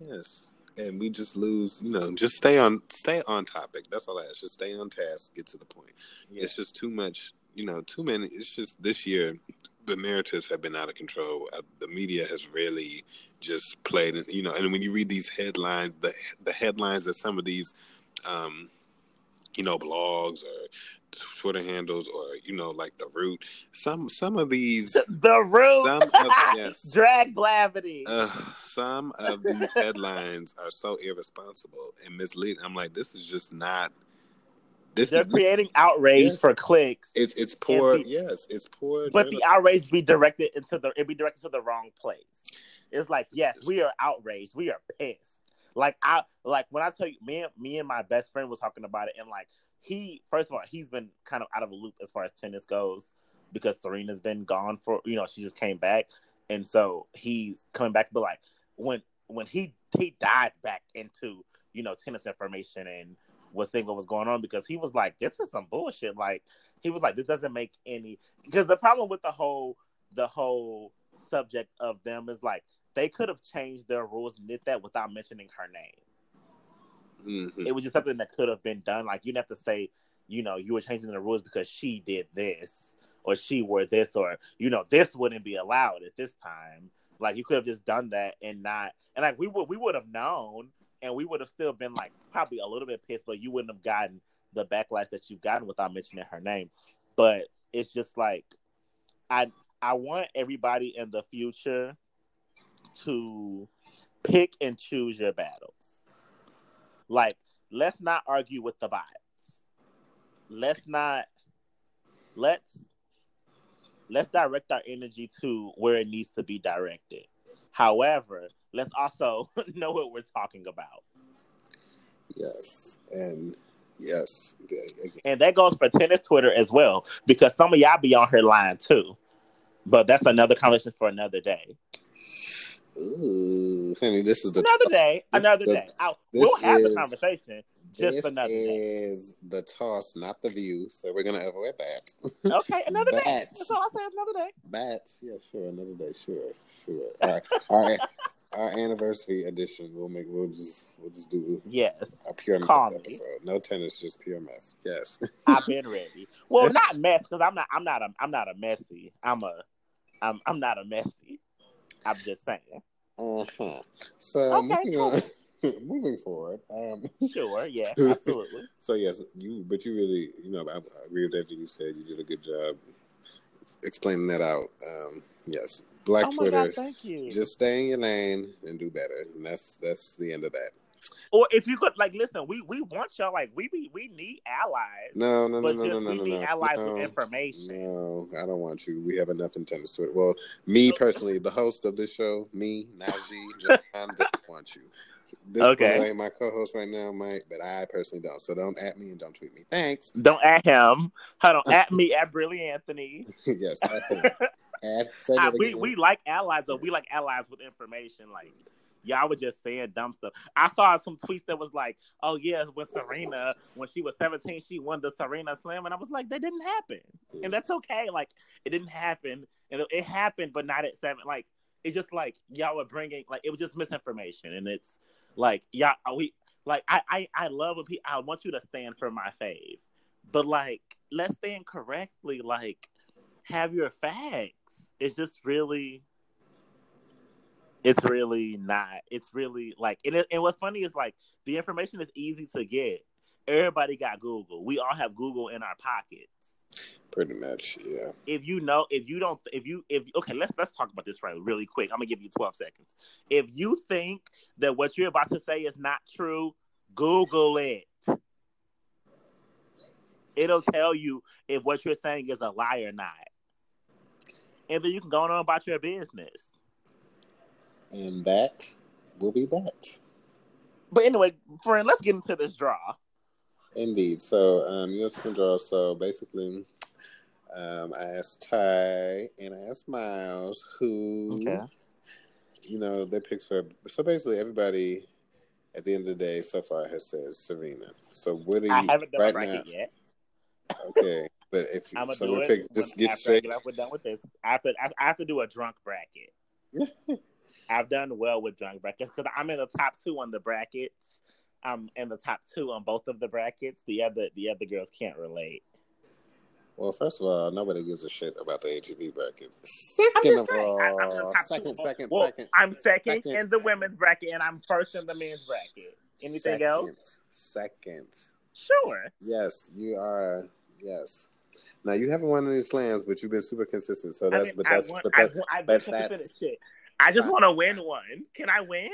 Yes, and we just lose. You know, just stay on stay on topic. That's all I ask. Just stay on task. Get to the point. It's just too much. You know, too many. It's just this year. The narratives have been out of control. Uh, the media has really just played. You know, and when you read these headlines, the the headlines that some of these, um, you know, blogs or Twitter handles or you know, like the root. Some some of these the root Some of- yes. drag blavity. Uh, some of these headlines are so irresponsible and misleading. I'm like, this is just not. This, They're this- creating outrage Yes. for clicks, It's it's poor. The- yes, it's poor. but the outrage be directed into the it be directed to the wrong place. It's like, yes, we are outraged. We are pissed. Like I like when I tell you, me and me and my best friend was talking about it, and like he, first of all, he's been kind of out of a loop as far as tennis goes because Serena's been gone for you know she just came back, and so he's coming back. But like when when he he dived back into you know tennis information and was thinking what was going on because he was like, this is some bullshit. Like he was like, this doesn't make any because the problem with the whole the whole subject of them is like they could have changed their rules and did that without mentioning her name. Mhm. It was just something that could have been done. Like you didn't have to say, you know, you were changing the rules because she did this or she wore this or you know this wouldn't be allowed at this time. Like you could have just done that and not and like we would we would have known and we would have still been like probably a little bit pissed, but you wouldn't have gotten the backlash that you've gotten without mentioning her name. But it's just like I I want everybody in the future to pick and choose your battles. Like, let's not argue with the bots. Let's not let's let's direct our energy to where it needs to be directed. However, let's also know what we're talking about. Yes, and yes, And that goes for tennis Twitter as well, because some of y'all be on her line too. But that's another conversation for another day. Ooh, honey, this is the Another day, another the- day. We'll have the conversation. Just this another day. is the toss, not the view. So we're gonna avoid that. Okay, another day. That's all I say. Another day. Bats, yeah, sure, another day, sure, sure. All right, all right. Our anniversary edition, we'll make. We'll just, we'll just do Yes, a pure mess Call me. episode. No tennis, just pure mess. Yes. I've been ready. Well, not mess because I'm not. I'm not a. I'm not a messy. I'm a. I'm. I'm not a messy. I'm just saying. Uh-huh. So Okay, on, moving forward. Um, Sure. Yeah. Absolutely. so yes, you, but you really, you know, I, I agree with everything you said. You did a good job explaining that out. Um, yes, Black oh Twitter. god! Thank you. Just stay in your lane and do better, and that's that's the end of that. or if you could, like, listen. We we want y'all. Like, we be we need allies. No, no, no, no, just no, no, we no, need no. allies no, with information. No, I don't want you. We have enough in to it. Well, me personally, the host of this show, me, Najee, John, doesn't want you. This Okay. boy ain't my co-host right now, Mike, but I personally don't. So don't at me and don't tweet me. Thanks. Don't at him. Hold on. At me at Brilliant Anthony. yes, at. Add, I- we we like allies, but we like allies with information. Like y'all were just saying dumb stuff. I saw some tweets that was like, "Oh yes, with Serena when she was 17, she won the Serena Slam," and I was like, "That didn't happen," and that's okay. Like it didn't happen, and it, it happened, but not at seven. Like it's just like y'all were bringing like it was just misinformation, and it's like y'all we like I I I love when people I want you to stand for my fave, but like let's stand correctly. Like have your facts. It's just really it's really not. It's really like, and, it, and what's funny is like the information is easy to get. Everybody got Google. We all have Google in our pockets. Pretty much, yeah. If you know, if you don't, if you, if okay, let's let's talk about this right really quick. I'm gonna give you 12 seconds. If you think that what you're about to say is not true, Google it. It'll tell you if what you're saying is a lie or not, and then you can go on about your business. And that will be that. But anyway, friend, let's get into this draw. Indeed. So, um, US can draw. So basically, um, I asked Ty and I asked Miles who, Okay. you know, their picks for. So basically, everybody at the end of the day so far has said Serena. So what are you I haven't done right my bracket now? yet. Okay, but if you I'm gonna so do it pick, just get after I straight. get off. We're done with this. I have to. I I have to do a drunk bracket. I've done well with drunk brackets because I'm in the top two on the brackets. I'm in the top two on both of the brackets. The other the other girls can't relate. Well, first of all, nobody gives a shit about the ATP bracket. Second of saying, I- I'm in all, second, second, Well, second. I'm second, second. in the women's bracket, and I'm first in the men's bracket. Anything else? Second. Sure. Yes, you are. Yes. Now you haven't won any slams, but you've been super consistent. So that's, I mean, but I that's, want, but I, that, want- I've but been consistent that's- as shit. I just want to win one. Can I win?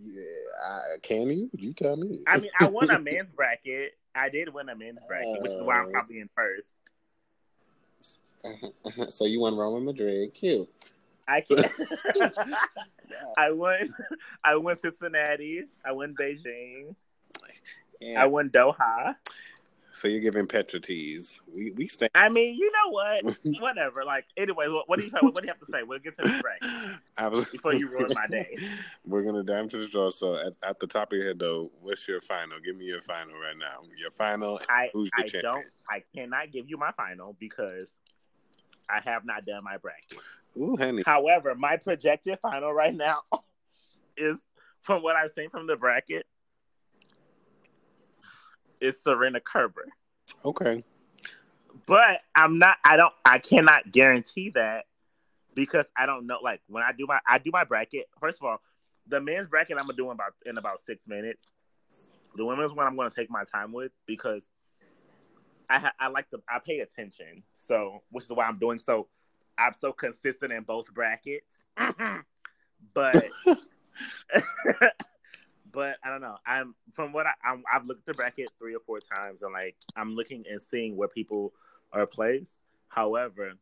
Yeah. I, can you? You tell me. I mean, I won a men's bracket. I did win a men's bracket, which is why I'm Uh, probably in first. so you won Roman Madrid. Cute. I can't. I won. I won Cincinnati. I won Beijing. Yeah. I won Doha. So you're giving Petra teas. We we stay. I mean, you know what? Whatever. Like, anyway, what, what do you have? what do you have to say? We'll get to the I was, before you ruin my day. We're gonna dive into the draw. So at, at the top of your head, though, what's your final? Give me your final right now. Your final. I who's I champion? don't. I cannot give you my final because I have not done my bracket. Ooh, honey. However, my projected final right now is from what I've seen from the bracket is Serena Kerber. Okay. But I'm not I don't I cannot guarantee that because I don't know like when I do my I do my bracket, first of all, the men's bracket I'm gonna do in about in about six minutes. The women's one I'm gonna take my time with because I ha- I like to I pay attention. So which is why I'm doing so I'm so consistent in both brackets. but but I don't know. I'm from what I I'm, I've looked at the bracket three or four times, and like I'm looking and seeing where people are placed. However,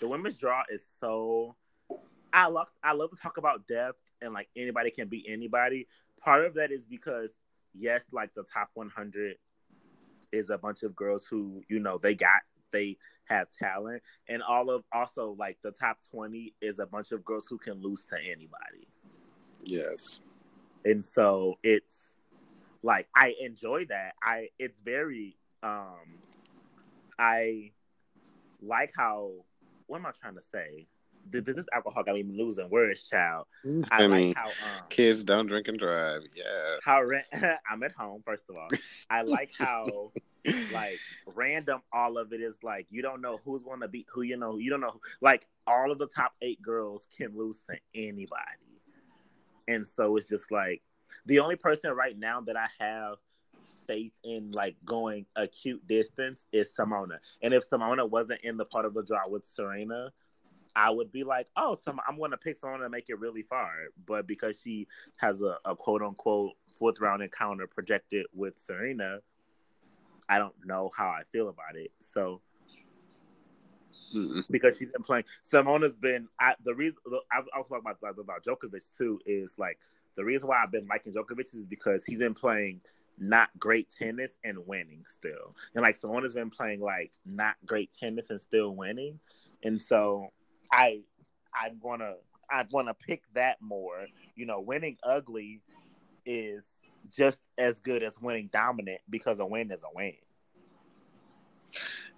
the women's draw is so. I love I love to talk about depth and like anybody can beat anybody. Part of that is because yes, like the top 100 is a bunch of girls who you know they got they have talent, and all of also like the top 20 is a bunch of girls who can lose to anybody Yes. And so it's like i enjoy that. I it's very um i like how what am i trying to say? Th- th- this alcohol got me losing words child. I Honey, like how um kids don't drink and drive. Yeah. how ra- i'm at home first of all. I like how like random all of it is like you don't know who's going to beat who you know you don't know like all of the top eight girls can lose to anybody and so it's just like the only person right now that i have faith in like going acute distance is simona and if simona wasn't in the part of the draw with serena I would be like, oh, some I'm to pick someone to make it really far, but because she has a, a quote unquote fourth round encounter projected with Serena, I don't know how I feel about it. So Mm-mm. because she's been playing, Simona's been I, the reason. I was talking about about, about Djokovic too. Is like the reason why I've been liking Djokovic is because he's been playing not great tennis and winning still, and like Simona's been playing like not great tennis and still winning, and so I I'm gonna I want to pick that more. You know, winning ugly is just as good as winning dominant because a win is a win.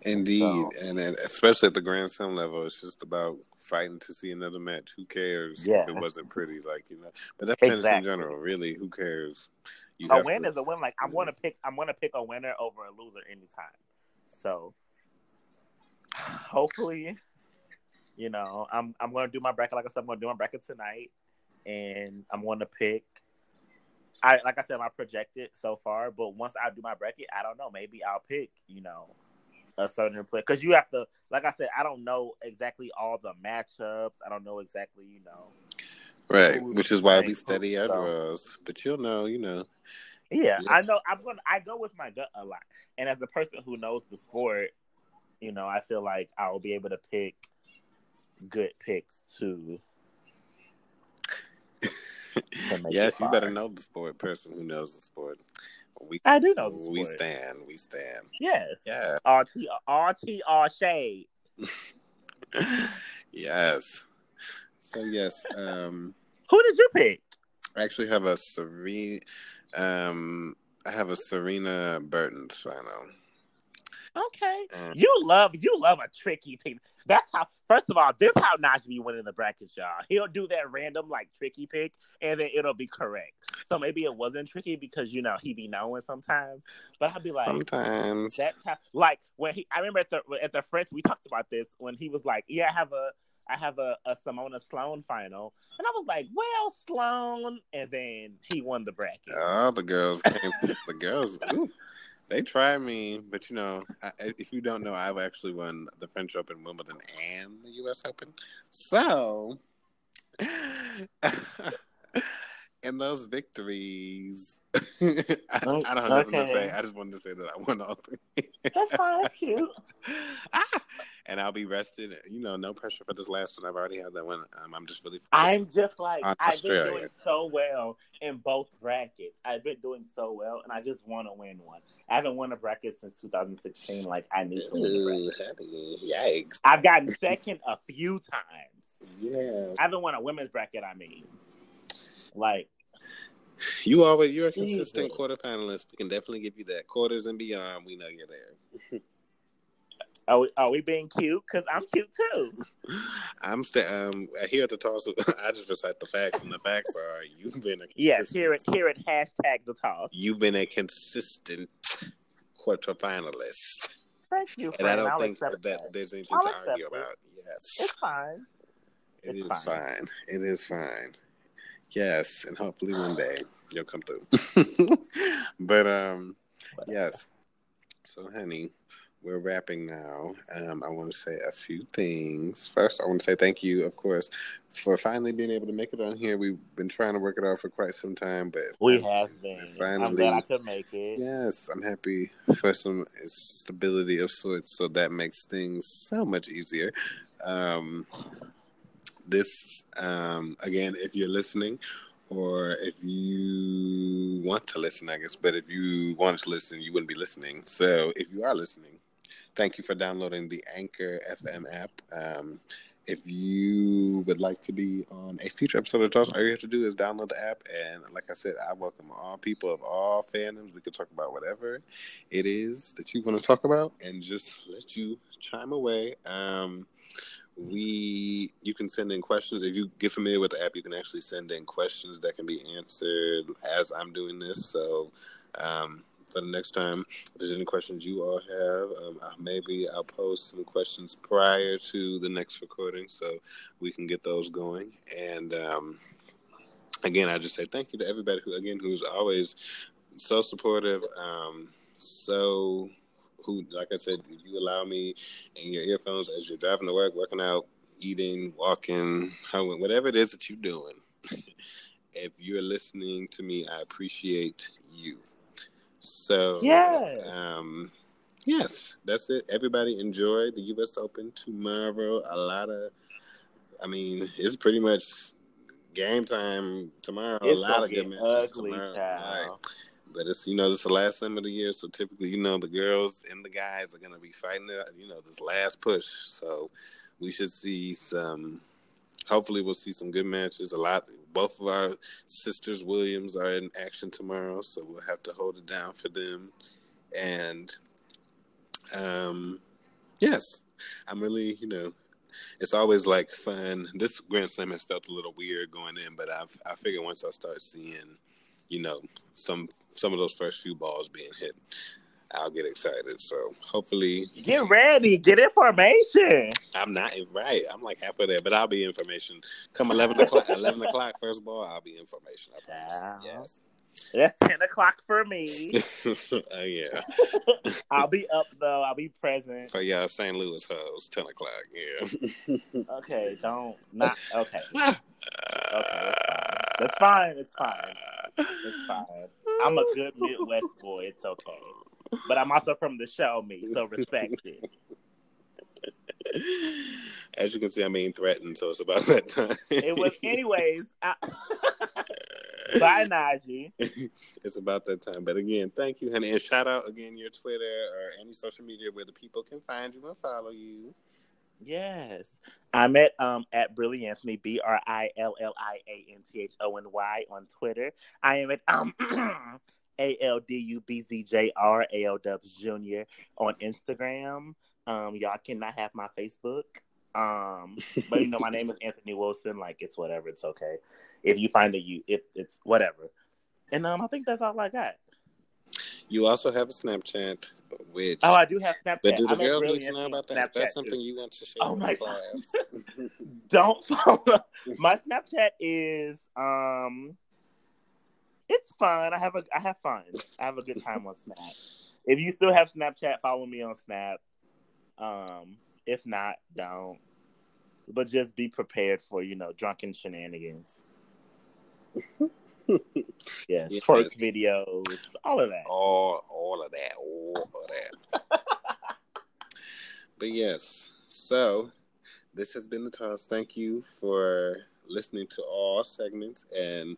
Indeed, So- and especially at the Grand Slam level, it's just about fighting to see another match. Who cares Yeah. if it wasn't pretty? Like you know, but that's tennis in general. Really, who cares? You a win to- is a win. Like I'm gonna pick, I'm gonna pick a winner over a loser anytime. So hopefully, you know, I'm I'm gonna do my bracket. Like I said, I'm gonna do my bracket tonight, and I'm gonna pick. I like I said, I projected so far, but once I do my bracket, I don't know. Maybe I'll pick, you know, a certain player because you have to. Like I said, I don't know exactly all the matchups. I don't know exactly, you know. right, which is why we study who, our so. draws. But you'll know, you know, Yeah, Yeah. I know. I'm gonna. I go with my gut a lot, and as a person who knows the sport, you know, I feel like I will be able to pick good picks too. to yes, you better know the sport. Person who knows the sport. We I do know we stand. We stand. Yes. Yeah. RT RT shade. yes. So yes, um, Who did you pick? I actually have a Serena. Um, I have a Serena Bertens final. Okay. You love you love a tricky pick. That's how. First of all, this is how Najee winning the brackets, y'all. He'll do that random like tricky pick, and then it'll be correct. So maybe it wasn't tricky because you know he be knowing sometimes, but I'll be like, sometimes. that's how. Like when he, I remember at the at the French we talked about this when he was like, yeah, I have a. I have a, a Simona Sloane final. And I was like, well, Sloane. And then he won the bracket. Oh, the girls came. the girls, ooh, they tried me, but you know, I, if you don't know, I've actually won the French Open, Wimbledon, and the U.S. Open. So, in those victories, I, I don't have nothing to say. I just wanted to say that I won all three. That's fine. That's cute. ah, and I'll be rested. You know, no pressure for this last one. I've already had that one. Um, I'm just really. I'm just like I've been doing so well in both brackets. I've been doing so well, and I just want to win one. I haven't won a bracket since 2016. Like I need to win Ooh, bracket. honey, yikes! I've gotten second a few times. Yeah, I haven't won a women's bracket. I mean, like you always you're a consistent Jesus. quarterfinalist. We can definitely give you that quarters and beyond. We know you're there. are we, are we being cute? Because I'm cute too. I'm st- um here at the toss. I just recite the facts, and the facts are you've been a Yes, here at here at hashtag the toss. you've been a consistent quarterfinalist, Thank you, and I don't I'll think that, that. there's anything I'll to argue it. about. Yes, It's fine. It It's is fine. fine. It is fine. Yes, and hopefully one day you'll come through. but um, yes. So, honey, we're wrapping now. Um, I want to say a few things. First, I want to say thank you, of course, for finally being able to make it on here. We've been trying to work it out for quite some time, but We have been. I'm Finally. glad I could make it. Yes, I'm happy for some stability of sorts, so that makes things so much easier. Um, this, um, again, if you're listening, or if you want to listen, I guess, but if you wanted to listen, you wouldn't be listening. So if you are listening, thank you for downloading the Anchor FM app. Um, if you would like to be on a future episode of Toss, all you have to do is download the app. And like I said, I welcome all people of all fandoms. We can talk about whatever it is that you want to talk about and just let you chime away. Um, we you can send in questions. If you get familiar with the app you can actually send in questions that can be answered as i'm doing this. So um, for the next time if there's any questions you all have um, maybe i'll post some questions prior to the next recording so we can get those going. And um, again i just say thank you to everybody who again who's always so supportive um, so who, like I said, if you allow me in your earphones as you're driving to work, working out, eating, walking, whatever it is that you're doing, if you're listening to me, I appreciate you. So, Yes. um, yes, that's it. Everybody enjoy the U.S. Open tomorrow. A lot of, I mean, it's pretty much game time tomorrow. It's a lot of good matches ugly, tomorrow. But it's you know is the last time of the year, so typically you know the girls and the guys are gonna be fighting it. You know this last push, so we should see some hopefully we'll see some good matches. A lot. Both of our sisters Williams are in action tomorrow, so we'll have to hold it down for them. And um, yes, I'm really, you know, it's always like fun. This Grand Slam has felt a little weird going in, but I've I figure once I start seeing, you know, some some of those first few balls being hit, I'll get excited. So hopefully, Get ready. Get information. I'm not right. I'm like halfway there, but I'll be information. Come eleven o'clock. eleven o'clock first ball. I'll be information. I promise. Wow. Yes. That's ten o'clock for me. oh yeah. I'll be up though. I'll be present. For y'all St. Louis hoes, ten o'clock. Yeah. Okay, don't not okay. Okay, it's fine. It's fine. It's fine. It's fine. I'm a good Midwest boy. It's okay. But I'm also from the show me, so respect it. As you can see, I'm being threatened, so it's about that time. It was, anyways. I, bye, Najee. it's about that time. But again, thank you, honey. And shout out again your Twitter or any social media where the people can find you and follow you. Yes, I'm at um at Brilly Anthony B R I L L I A N T H O N Y on Twitter. I am at um A L D U B Z J R A L Dubs Junior on Instagram. Um, y'all cannot have my Facebook. Um, but you know my name is Anthony Wilson. Like it's whatever. It's okay. If you find a you, if it's whatever. And um, I think that's all I got. You also have a Snapchat, which Oh, I do have Snapchat. but do the I'm girls need to know about that? Snapchat, That's too. something you want to share Oh with my class. don't follow my Snapchat is um it's fun. I have a I have fun. I have a good time on Snap. If you still have Snapchat, follow me on Snap. Um, if not, don't. But just be prepared for, you know, drunken shenanigans. Yeah, Yes. twerk videos, all of that. all all of that, all of that. but yes, so this has been the toss. Thank you for listening to all segments and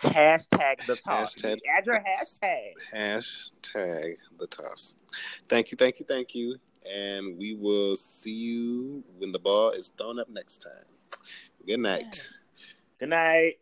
Hashtag the talk. Hashtag- Add your hashtag. hashtag the toss. Thank you, thank you, thank you, and we will see you when the ball is thrown up next time. Good night. Good night.